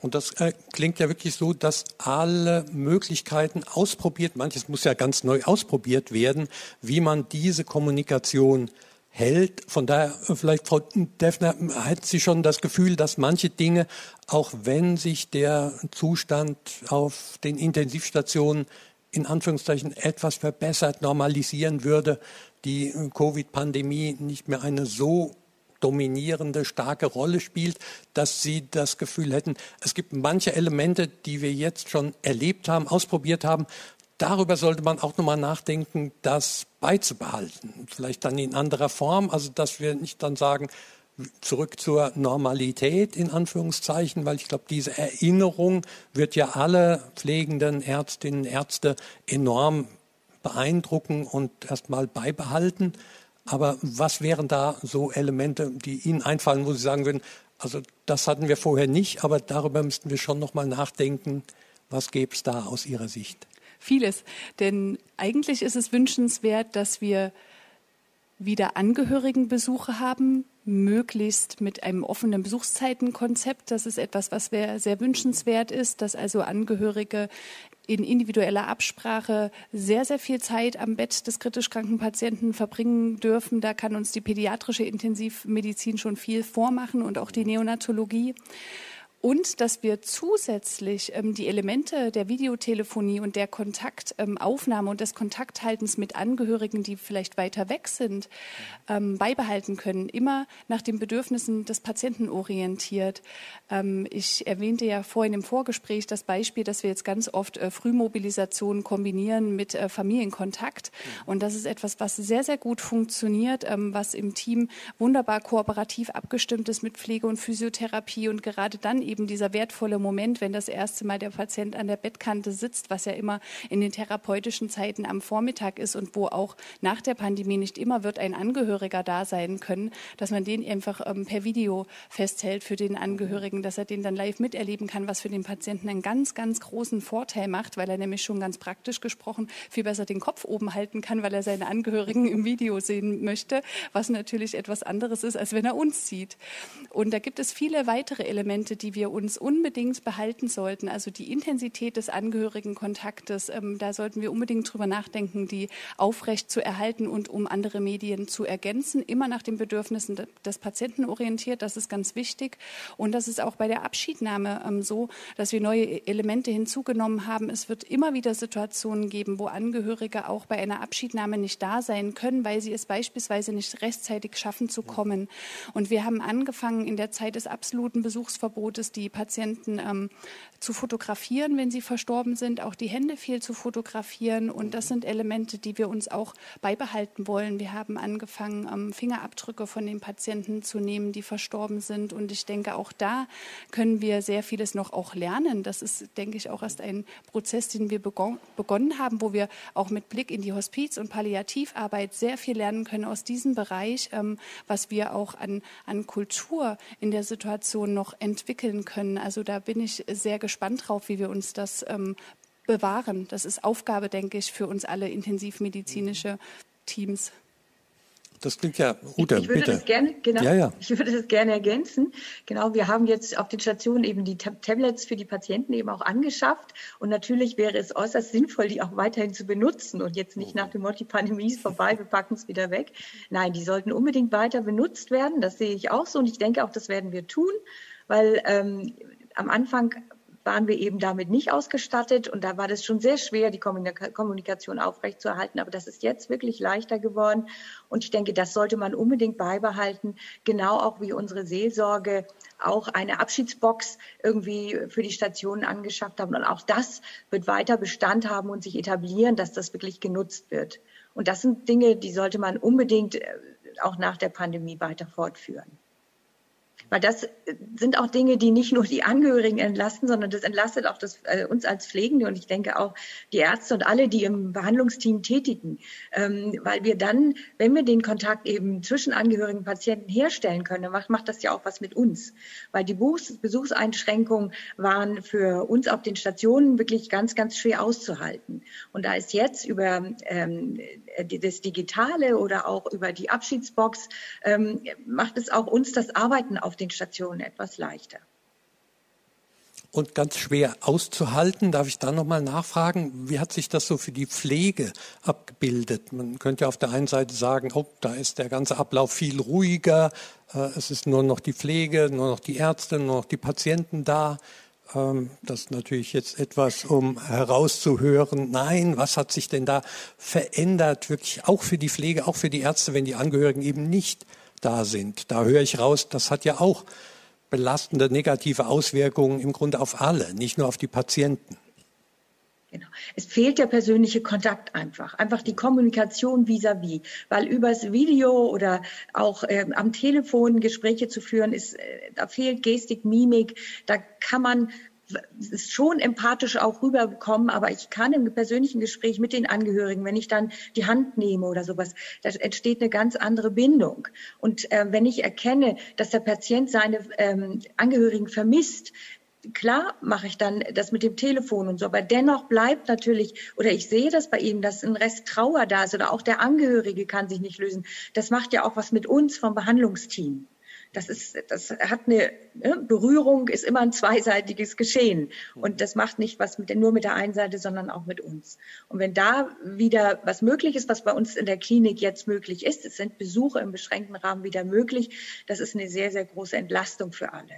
Und das äh, klingt ja wirklich so, dass alle Möglichkeiten ausprobiert, manches muss ja ganz neu ausprobiert werden, wie man diese Kommunikation hält. Von daher, vielleicht, Frau Defner, hat sie schon das Gefühl, dass manche Dinge, auch wenn sich der Zustand auf den Intensivstationen in Anführungszeichen etwas verbessert, normalisieren würde, die Covid-Pandemie nicht mehr eine so dominierende, starke Rolle spielt, dass Sie das Gefühl hätten, es gibt manche Elemente, die wir jetzt schon erlebt haben, ausprobiert haben, darüber sollte man auch nochmal nachdenken, das beizubehalten. Vielleicht dann in anderer Form, also dass wir nicht dann sagen, zurück zur Normalität in Anführungszeichen, weil ich glaube, diese Erinnerung wird ja alle pflegenden Ärztinnen, Ärzte enorm beeindrucken und erstmal beibehalten. Aber was wären da so Elemente, die Ihnen einfallen, wo Sie sagen würden, also das hatten wir vorher nicht, aber darüber müssten wir schon nochmal nachdenken. Was gäbe es da aus Ihrer Sicht? Vieles. Denn eigentlich ist es wünschenswert, dass wir wieder Angehörigenbesuche haben, möglichst mit einem offenen Besuchszeitenkonzept. Das ist etwas, was sehr wünschenswert ist, dass also Angehörige in individueller Absprache sehr, sehr viel Zeit am Bett des kritisch kranken Patienten verbringen dürfen. Da kann uns die pädiatrische Intensivmedizin schon viel vormachen und auch die Neonatologie und dass wir zusätzlich ähm, die Elemente der Videotelefonie und der Kontaktaufnahme ähm, und des Kontakthaltens mit Angehörigen, die vielleicht weiter weg sind, ähm, beibehalten können, immer nach den Bedürfnissen des Patienten orientiert. Ähm, ich erwähnte ja vorhin im Vorgespräch das Beispiel, dass wir jetzt ganz oft äh, Frühmobilisation kombinieren mit äh, Familienkontakt. Und das ist etwas, was sehr, sehr gut funktioniert, ähm, was im Team wunderbar kooperativ abgestimmt ist mit Pflege und Physiotherapie und gerade dann eben dieser wertvolle Moment, wenn das erste Mal der Patient an der Bettkante sitzt, was ja immer in den therapeutischen Zeiten am Vormittag ist und wo auch nach der Pandemie nicht immer wird ein Angehöriger da sein können, dass man den einfach ähm, per Video festhält für den Angehörigen, dass er den dann live miterleben kann, was für den Patienten einen ganz, ganz großen Vorteil macht, weil er nämlich schon ganz praktisch gesprochen viel besser den Kopf oben halten kann, weil er seine Angehörigen im Video sehen möchte, was natürlich etwas anderes ist, als wenn er uns sieht. Und da gibt es viele weitere Elemente, die wir uns unbedingt behalten sollten. Also die Intensität des Angehörigenkontaktes, ähm, da sollten wir unbedingt drüber nachdenken, die aufrecht zu erhalten und um andere Medien zu ergänzen, immer nach den Bedürfnissen des Patienten orientiert. Das ist ganz wichtig. Und das ist auch bei der Abschiednahme ähm, so, dass wir neue Elemente hinzugenommen haben. Es wird immer wieder Situationen geben, wo Angehörige auch bei einer Abschiednahme nicht da sein können, weil sie es beispielsweise nicht rechtzeitig schaffen zu kommen. Und wir haben angefangen in der Zeit des absoluten Besuchsverbotes es die Patienten ähm, zu fotografieren, wenn sie verstorben sind, auch die Hände viel zu fotografieren. Und das sind Elemente, die wir uns auch beibehalten wollen. Wir haben angefangen, ähm, Fingerabdrücke von den Patienten zu nehmen, die verstorben sind. Und ich denke, auch da können wir sehr vieles noch auch lernen. Das ist, denke ich, auch erst ein Prozess, den wir begonnen haben, wo wir auch mit Blick in die Hospiz- und Palliativarbeit sehr viel lernen können aus diesem Bereich, ähm, was wir auch an, an Kultur in der Situation noch entwickeln entwickeln können. Also da bin ich sehr gespannt drauf, wie wir uns das ähm, bewahren. Das ist Aufgabe, denke ich, für uns alle intensivmedizinische Teams. Das klingt ja Ute, ich würde bitte. Das gerne, genau, ja, ja. Ich würde das gerne ergänzen. Genau, wir haben jetzt auf den Stationen eben die Tablets für die Patienten eben auch angeschafft. Und natürlich wäre es äußerst sinnvoll, die auch weiterhin zu benutzen und jetzt nicht nach dem Motto, die Pandemie ist vorbei, wir packen es wieder weg. Nein, die sollten unbedingt weiter benutzt werden. Das sehe ich auch so. Und ich denke auch, das werden wir tun weil ähm, am Anfang waren wir eben damit nicht ausgestattet und da war das schon sehr schwer, die Kommunikation aufrechtzuerhalten. Aber das ist jetzt wirklich leichter geworden und ich denke, das sollte man unbedingt beibehalten, genau auch wie unsere Seelsorge auch eine Abschiedsbox irgendwie für die Stationen angeschafft haben. Und auch das wird weiter Bestand haben und sich etablieren, dass das wirklich genutzt wird. Und das sind Dinge, die sollte man unbedingt äh, auch nach der Pandemie weiter fortführen. Weil das äh, sind auch Dinge, die nicht nur die Angehörigen entlasten, sondern das entlastet auch das, äh, uns als Pflegende und ich denke auch die Ärzte und alle, die im Behandlungsteam tätigen. Ähm, weil wir dann, wenn wir den Kontakt eben zwischen Angehörigen und Patienten herstellen können, macht, macht das ja auch was mit uns. Weil die Buchs Besuchseinschränkungen waren für uns auf den Stationen wirklich ganz, ganz schwer auszuhalten. Und da ist jetzt über ähm, das Digitale oder auch über die Abschiedsbox, ähm, macht es auch uns das Arbeiten auf den Stationen etwas leichter. Und ganz schwer auszuhalten, darf ich da nochmal nachfragen, wie hat sich das so für die Pflege abgebildet? Man könnte auf der einen Seite sagen, oh, da ist der ganze Ablauf viel ruhiger, äh, es ist nur noch die Pflege, nur noch die Ärzte, nur noch die Patienten da. Ähm, das ist natürlich jetzt etwas, um herauszuhören, nein, was hat sich denn da verändert, wirklich auch für die Pflege, auch für die Ärzte, wenn die Angehörigen eben nicht da sind. Da höre ich raus, das hat ja auch belastende negative Auswirkungen im Grunde auf alle, nicht nur auf die Patienten. Genau. Es fehlt der persönliche Kontakt einfach, einfach die Kommunikation vis-à-vis, -vis. weil übers Video oder auch äh, am Telefon Gespräche zu führen, ist, äh, da fehlt Gestik, Mimik, da kann man ist schon empathisch auch rüberbekommen, aber ich kann im persönlichen Gespräch mit den Angehörigen, wenn ich dann die Hand nehme oder sowas, da entsteht eine ganz andere Bindung. Und äh, wenn ich erkenne, dass der Patient seine ähm, Angehörigen vermisst, klar mache ich dann das mit dem Telefon und so, aber dennoch bleibt natürlich, oder ich sehe das bei ihm, dass ein Rest Trauer da ist oder auch der Angehörige kann sich nicht lösen. Das macht ja auch was mit uns vom Behandlungsteam das ist, das hat eine ne, Berührung, ist immer ein zweiseitiges Geschehen. Und das macht nicht was mit, nur mit der einen Seite, sondern auch mit uns. Und wenn da wieder was möglich ist, was bei uns in der Klinik jetzt möglich ist, es sind Besuche im beschränkten Rahmen wieder möglich, das ist eine sehr, sehr große Entlastung für alle.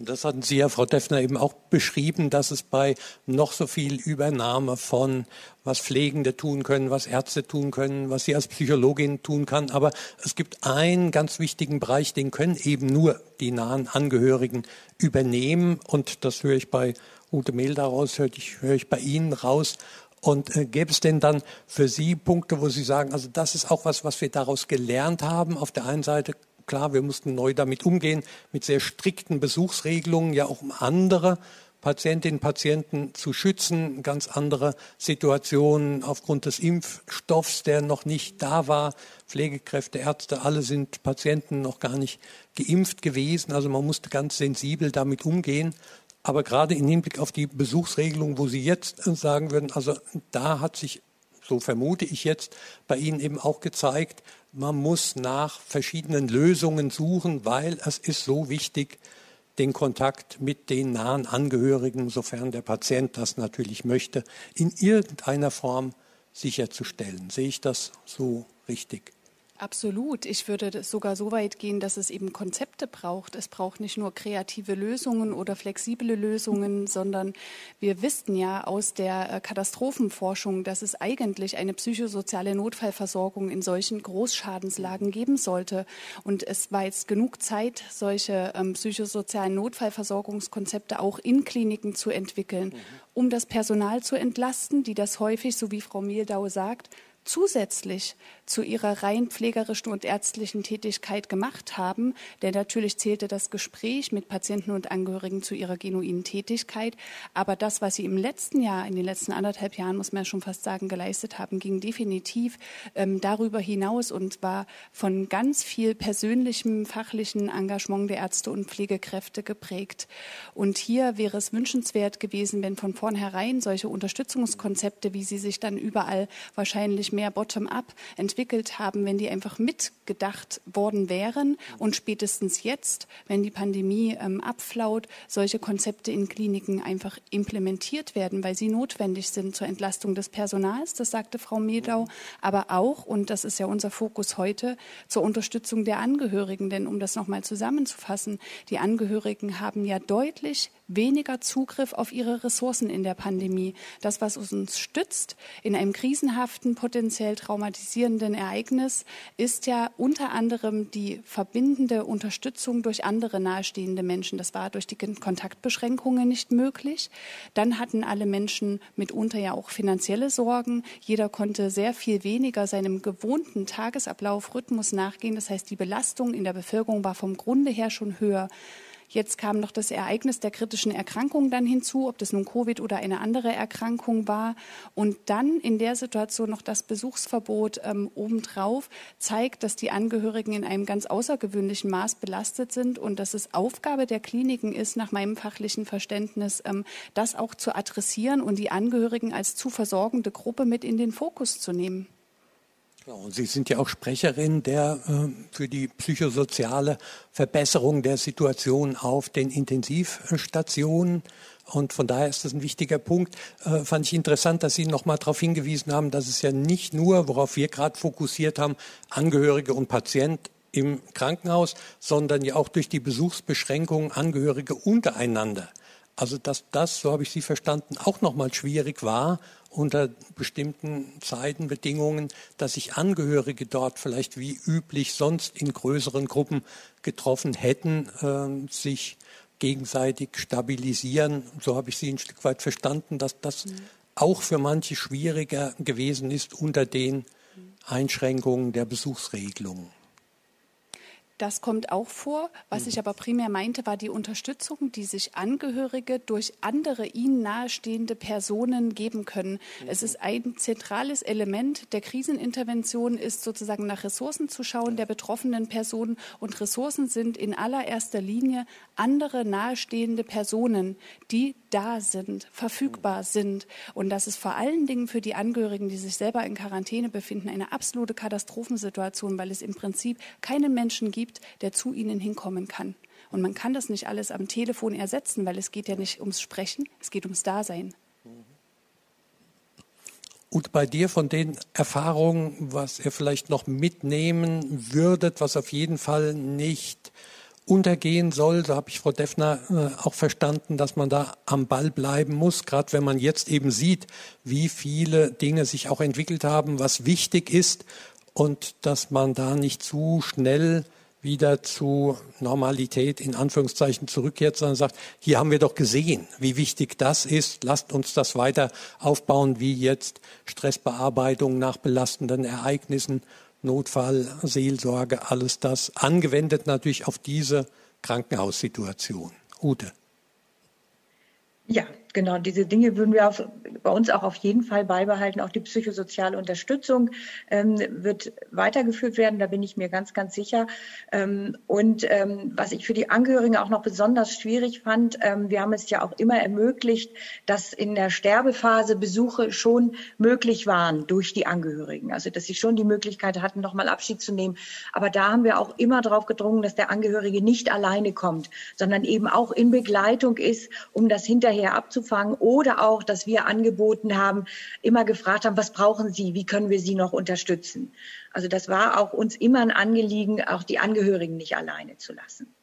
Das hatten Sie ja, Frau Deffner, eben auch beschrieben, dass es bei noch so viel Übernahme von, was Pflegende tun können, was Ärzte tun können, was Sie als Psychologin tun kann. Aber es gibt einen ganz wichtigen Bereich, den können eben nur die nahen Angehörigen übernehmen. Und das höre ich bei Ute Mehl daraus, höre ich, höre ich bei Ihnen raus. Und äh, gäbe es denn dann für Sie Punkte, wo Sie sagen, also das ist auch was, was wir daraus gelernt haben? Auf der einen Seite Klar, wir mussten neu damit umgehen, mit sehr strikten Besuchsregelungen, ja auch um andere Patientinnen und Patienten zu schützen, ganz andere Situationen aufgrund des Impfstoffs, der noch nicht da war. Pflegekräfte, Ärzte, alle sind Patienten noch gar nicht geimpft gewesen. Also man musste ganz sensibel damit umgehen. Aber gerade im Hinblick auf die Besuchsregelung, wo Sie jetzt sagen würden, also da hat sich, so vermute ich jetzt, bei Ihnen eben auch gezeigt, man muss nach verschiedenen Lösungen suchen, weil es ist so wichtig, den Kontakt mit den nahen Angehörigen, sofern der Patient das natürlich möchte, in irgendeiner Form sicherzustellen. Sehe ich das so richtig? Absolut. Ich würde sogar so weit gehen, dass es eben Konzepte braucht. Es braucht nicht nur kreative Lösungen oder flexible Lösungen, sondern wir wissen ja aus der äh, Katastrophenforschung, dass es eigentlich eine psychosoziale Notfallversorgung in solchen Großschadenslagen geben sollte. Und es war jetzt genug Zeit, solche ähm, psychosozialen Notfallversorgungskonzepte auch in Kliniken zu entwickeln, um das Personal zu entlasten, die das häufig, so wie Frau Mehldau sagt, zusätzlich zu ihrer rein pflegerischen und ärztlichen Tätigkeit gemacht haben. Denn natürlich zählte das Gespräch mit Patienten und Angehörigen zu ihrer genuinen Tätigkeit. Aber das, was sie im letzten Jahr, in den letzten anderthalb Jahren, muss man schon fast sagen, geleistet haben, ging definitiv ähm, darüber hinaus und war von ganz viel persönlichem, fachlichen Engagement der Ärzte und Pflegekräfte geprägt. Und hier wäre es wünschenswert gewesen, wenn von vornherein solche Unterstützungskonzepte, wie sie sich dann überall wahrscheinlich mehr bottom-up entwickelt haben, wenn die einfach mitgedacht worden wären und spätestens jetzt, wenn die Pandemie ähm, abflaut, solche Konzepte in Kliniken einfach implementiert werden, weil sie notwendig sind zur Entlastung des Personals, das sagte Frau Medau, aber auch, und das ist ja unser Fokus heute, zur Unterstützung der Angehörigen. Denn um das nochmal zusammenzufassen, die Angehörigen haben ja deutlich weniger Zugriff auf ihre Ressourcen in der Pandemie. Das, was uns stützt in einem krisenhaften, potenziell traumatisierenden Ereignis, ist ja unter anderem die verbindende Unterstützung durch andere nahestehende Menschen. Das war durch die Kontaktbeschränkungen nicht möglich. Dann hatten alle Menschen mitunter ja auch finanzielle Sorgen. Jeder konnte sehr viel weniger seinem gewohnten Tagesablauf, Rhythmus nachgehen. Das heißt, die Belastung in der Bevölkerung war vom Grunde her schon höher. Jetzt kam noch das Ereignis der kritischen Erkrankung dann hinzu, ob das nun Covid oder eine andere Erkrankung war. Und dann in der Situation noch das Besuchsverbot ähm, obendrauf zeigt, dass die Angehörigen in einem ganz außergewöhnlichen Maß belastet sind und dass es Aufgabe der Kliniken ist, nach meinem fachlichen Verständnis, ähm, das auch zu adressieren und die Angehörigen als zu versorgende Gruppe mit in den Fokus zu nehmen. Und Sie sind ja auch Sprecherin der äh, für die psychosoziale Verbesserung der Situation auf den Intensivstationen. Und von daher ist das ein wichtiger Punkt. Äh, fand ich interessant, dass Sie nochmal darauf hingewiesen haben, dass es ja nicht nur, worauf wir gerade fokussiert haben, Angehörige und Patient im Krankenhaus, sondern ja auch durch die Besuchsbeschränkungen Angehörige untereinander. Also dass das, so habe ich Sie verstanden, auch nochmal schwierig war unter bestimmten Zeitenbedingungen, dass sich Angehörige dort vielleicht wie üblich sonst in größeren Gruppen getroffen hätten, äh, sich gegenseitig stabilisieren. So habe ich Sie ein Stück weit verstanden, dass das mhm. auch für manche schwieriger gewesen ist unter den Einschränkungen der Besuchsregelungen. Das kommt auch vor. Was ich mhm. aber primär meinte, war die Unterstützung, die sich Angehörige durch andere ihnen nahestehende Personen geben können. Mhm. Es ist ein zentrales Element der Krisenintervention, ist sozusagen nach Ressourcen zu schauen der betroffenen Personen. Und Ressourcen sind in allererster Linie andere nahestehende Personen, die da sind, verfügbar sind. Und das ist vor allen Dingen für die Angehörigen, die sich selber in Quarantäne befinden, eine absolute Katastrophensituation, weil es im Prinzip keinen Menschen gibt, der zu ihnen hinkommen kann. Und man kann das nicht alles am Telefon ersetzen, weil es geht ja nicht ums Sprechen, es geht ums Dasein. Und bei dir von den Erfahrungen, was ihr vielleicht noch mitnehmen würdet, was auf jeden Fall nicht untergehen soll, da habe ich Frau Deffner äh, auch verstanden, dass man da am Ball bleiben muss, gerade wenn man jetzt eben sieht, wie viele Dinge sich auch entwickelt haben, was wichtig ist und dass man da nicht zu schnell wieder zu Normalität in Anführungszeichen zurückkehrt, sondern sagt, hier haben wir doch gesehen, wie wichtig das ist. Lasst uns das weiter aufbauen, wie jetzt Stressbearbeitung nach belastenden Ereignissen, Notfall, Seelsorge, alles das, angewendet natürlich auf diese Krankenhaussituation. Ute. Ja, genau, diese Dinge würden wir auf, bei uns auch auf jeden Fall beibehalten. Auch die psychosoziale Unterstützung ähm, wird weitergeführt werden, da bin ich mir ganz, ganz sicher. Ähm, und ähm, was ich für die Angehörigen auch noch besonders schwierig fand, ähm, wir haben es ja auch immer ermöglicht, dass in der Sterbephase Besuche schon möglich waren durch die Angehörigen. Also dass sie schon die Möglichkeit hatten, nochmal Abschied zu nehmen. Aber da haben wir auch immer darauf gedrungen, dass der Angehörige nicht alleine kommt, sondern eben auch in Begleitung ist, um das hinterher hinterher abzufangen oder auch, dass wir angeboten haben, immer gefragt haben, was brauchen Sie, wie können wir Sie noch unterstützen? Also das war auch uns immer ein Anliegen, auch die Angehörigen nicht alleine zu lassen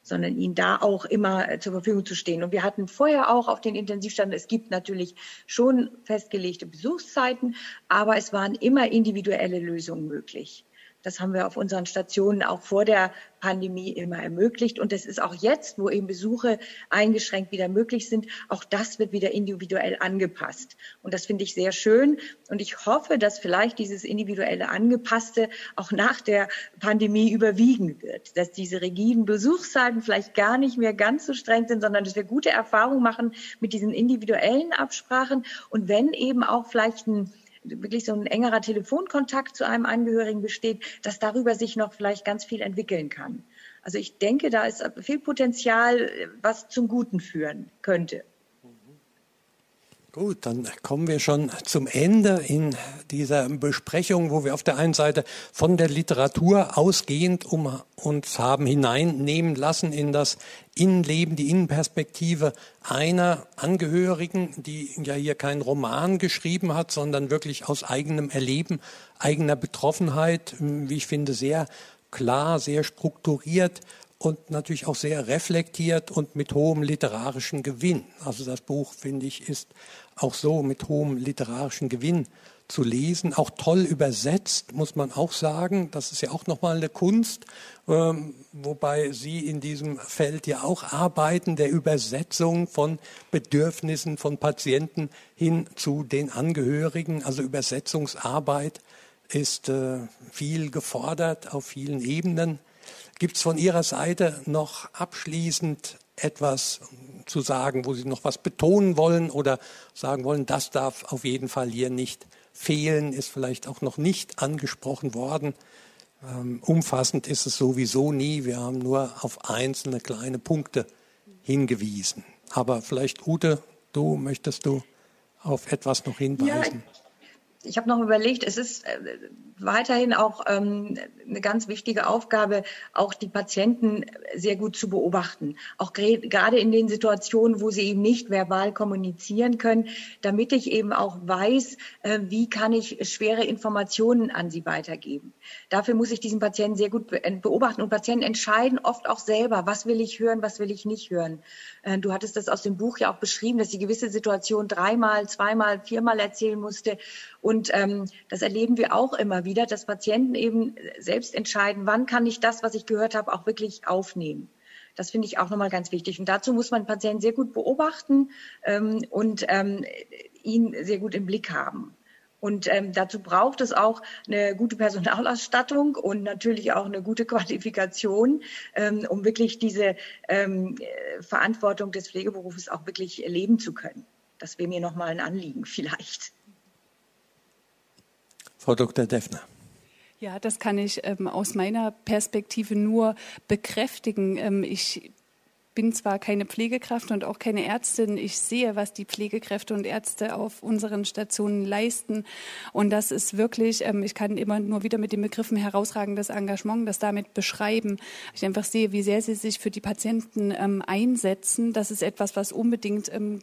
sondern ihnen da auch immer äh, zur Verfügung zu stehen. Und wir hatten vorher auch auf den Intensivstationen, es gibt natürlich schon festgelegte Besuchszeiten, aber es waren immer individuelle Lösungen möglich. Das haben wir auf unseren Stationen auch vor der Pandemie immer ermöglicht. Und es ist auch jetzt, wo eben Besuche eingeschränkt wieder möglich sind, auch das wird wieder individuell angepasst. Und das finde ich sehr schön. Und ich hoffe, dass vielleicht dieses individuelle Angepasste auch nach der Pandemie überwiegen wird, dass diese rigiden Besuchszeiten vielleicht gar nicht mehr ganz so streng sind, sondern dass wir gute Erfahrungen machen mit diesen individuellen Absprachen. Und wenn eben auch vielleicht ein wirklich so ein engerer Telefonkontakt zu einem Angehörigen besteht, dass darüber sich noch vielleicht ganz viel entwickeln kann. Also ich denke, da ist viel Potenzial, was zum Guten führen könnte. Gut, dann kommen wir schon zum Ende in dieser Besprechung, wo wir auf der einen Seite von der Literatur ausgehend um uns haben hineinnehmen lassen in das Innenleben, die Innenperspektive einer Angehörigen, die ja hier keinen Roman geschrieben hat, sondern wirklich aus eigenem Erleben, eigener Betroffenheit, wie ich finde, sehr klar, sehr strukturiert und natürlich auch sehr reflektiert und mit hohem literarischen Gewinn. Also das Buch, finde ich, ist auch so mit hohem literarischen Gewinn zu lesen, auch toll übersetzt, muss man auch sagen. Das ist ja auch nochmal eine Kunst, ähm, wobei Sie in diesem Feld ja auch arbeiten, der Übersetzung von Bedürfnissen von Patienten hin zu den Angehörigen. Also Übersetzungsarbeit ist äh, viel gefordert auf vielen Ebenen. Gibt es von Ihrer Seite noch abschließend etwas zu sagen, wo Sie noch was betonen wollen oder sagen wollen, das darf auf jeden Fall hier nicht fehlen, ist vielleicht auch noch nicht angesprochen worden. Ähm, umfassend ist es sowieso nie. Wir haben nur auf einzelne kleine Punkte hingewiesen. Aber vielleicht, Ute, du möchtest du auf etwas noch hinweisen? Ja, ich habe noch überlegt, es ist äh, weiterhin auch ähm, eine ganz wichtige Aufgabe, auch die Patienten sehr gut zu beobachten. Auch gerade in den Situationen, wo sie eben nicht verbal kommunizieren können, damit ich eben auch weiß, äh, wie kann ich schwere Informationen an sie weitergeben. Dafür muss ich diesen Patienten sehr gut beobachten und Patienten entscheiden oft auch selber, was will ich hören, was will ich nicht hören. Äh, du hattest das aus dem Buch ja auch beschrieben, dass sie gewisse Situationen dreimal, zweimal, viermal erzählen musste und ähm, das erleben wir auch immer wieder, dass Patienten eben selbst entscheiden, wann kann ich das, was ich gehört habe, auch wirklich aufnehmen. Das finde ich auch nochmal ganz wichtig. Und dazu muss man Patienten sehr gut beobachten ähm, und ähm, ihn sehr gut im Blick haben. Und ähm, dazu braucht es auch eine gute Personalausstattung und natürlich auch eine gute Qualifikation, ähm, um wirklich diese ähm, Verantwortung des Pflegeberufes auch wirklich leben zu können. Das wäre mir nochmal ein Anliegen vielleicht. Frau Dr. Deffner. Ja, das kann ich ähm, aus meiner Perspektive nur bekräftigen. Ähm, ich bin zwar keine Pflegekraft und auch keine Ärztin. Ich sehe, was die Pflegekräfte und Ärzte auf unseren Stationen leisten. Und das ist wirklich, ähm, ich kann immer nur wieder mit den Begriffen herausragendes Engagement, das damit beschreiben. Ich einfach sehe, wie sehr sie sich für die Patienten ähm, einsetzen. Das ist etwas, was unbedingt ähm,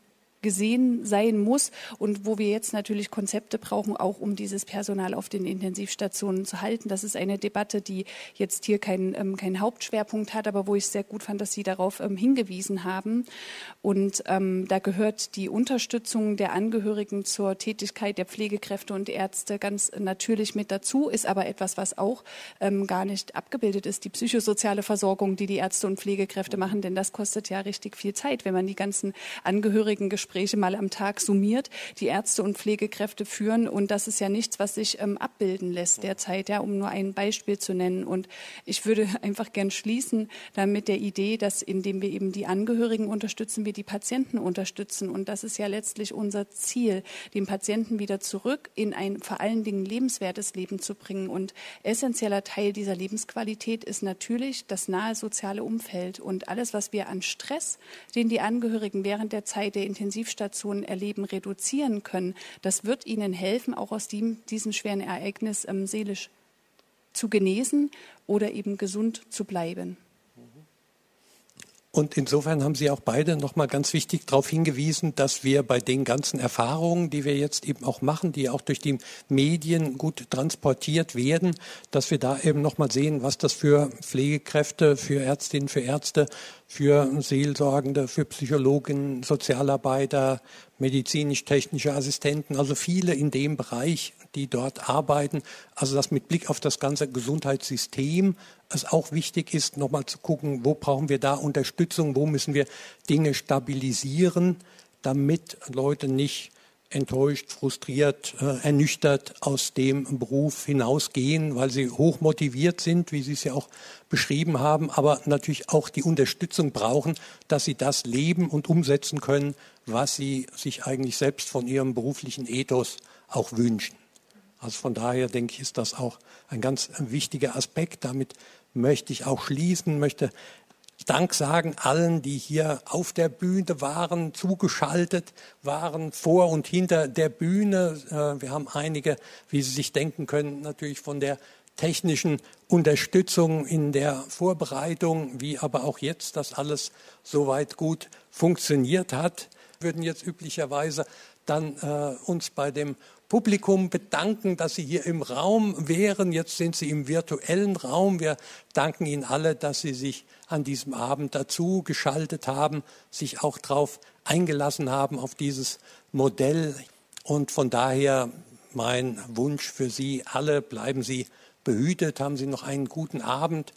gesehen sein muss und wo wir jetzt natürlich Konzepte brauchen, auch um dieses Personal auf den Intensivstationen zu halten. Das ist eine Debatte, die jetzt hier keinen ähm, kein Hauptschwerpunkt hat, aber wo ich sehr gut fand, dass Sie darauf ähm, hingewiesen haben. Und ähm, da gehört die Unterstützung der Angehörigen zur Tätigkeit der Pflegekräfte und Ärzte ganz natürlich mit dazu, ist aber etwas, was auch ähm, gar nicht abgebildet ist, die psychosoziale Versorgung, die die Ärzte und Pflegekräfte machen, denn das kostet ja richtig viel Zeit, wenn man die ganzen Angehörigen Gespräche mal am Tag summiert, die Ärzte und Pflegekräfte führen. Und das ist ja nichts, was sich ähm, abbilden lässt derzeit, ja, um nur ein Beispiel zu nennen. Und ich würde einfach gern schließen damit der Idee, dass indem wir eben die Angehörigen unterstützen, wir die Patienten unterstützen. Und das ist ja letztlich unser Ziel, den Patienten wieder zurück in ein vor allen Dingen lebenswertes Leben zu bringen. Und essentieller Teil dieser Lebensqualität ist natürlich das nahe soziale Umfeld und alles, was wir an Stress, den die Angehörigen während der Zeit der Intensivität Intensivstationen erleben, reduzieren können, das wird ihnen helfen, auch aus dem, diesem schweren Ereignis ähm, seelisch zu genesen oder eben gesund zu bleiben. Und insofern haben Sie auch beide nochmal ganz wichtig darauf hingewiesen, dass wir bei den ganzen Erfahrungen, die wir jetzt eben auch machen, die auch durch die Medien gut transportiert werden, dass wir da eben nochmal sehen, was das für Pflegekräfte, für Ärztinnen, für Ärzte, für Seelsorgende, für Psychologen, Sozialarbeiter, medizinisch-technische Assistenten, also viele in dem Bereich, die dort arbeiten. Also dass mit Blick auf das ganze Gesundheitssystem es auch wichtig ist, nochmal zu gucken, wo brauchen wir da Unterstützung, wo müssen wir Dinge stabilisieren, damit Leute nicht enttäuscht, frustriert, äh, ernüchtert aus dem Beruf hinausgehen, weil sie hoch motiviert sind, wie Sie es ja auch beschrieben haben, aber natürlich auch die Unterstützung brauchen, dass sie das leben und umsetzen können, was sie sich eigentlich selbst von ihrem beruflichen Ethos auch wünschen. Also von daher denke ich, ist das auch ein ganz wichtiger Aspekt. Damit möchte ich auch schließen, möchte Dank sagen allen, die hier auf der Bühne waren, zugeschaltet waren, vor und hinter der Bühne. Äh, wir haben einige, wie Sie sich denken können, natürlich von der technischen Unterstützung in der Vorbereitung, wie aber auch jetzt das alles soweit gut funktioniert hat. Wir würden jetzt üblicherweise dann äh, uns bei dem Publikum bedanken, dass Sie hier im Raum wären. Jetzt sind Sie im virtuellen Raum. Wir danken Ihnen alle, dass Sie sich an diesem Abend dazu geschaltet haben, sich auch darauf eingelassen haben, auf dieses Modell. Und von daher mein Wunsch für Sie alle, bleiben Sie behütet, haben Sie noch einen guten Abend.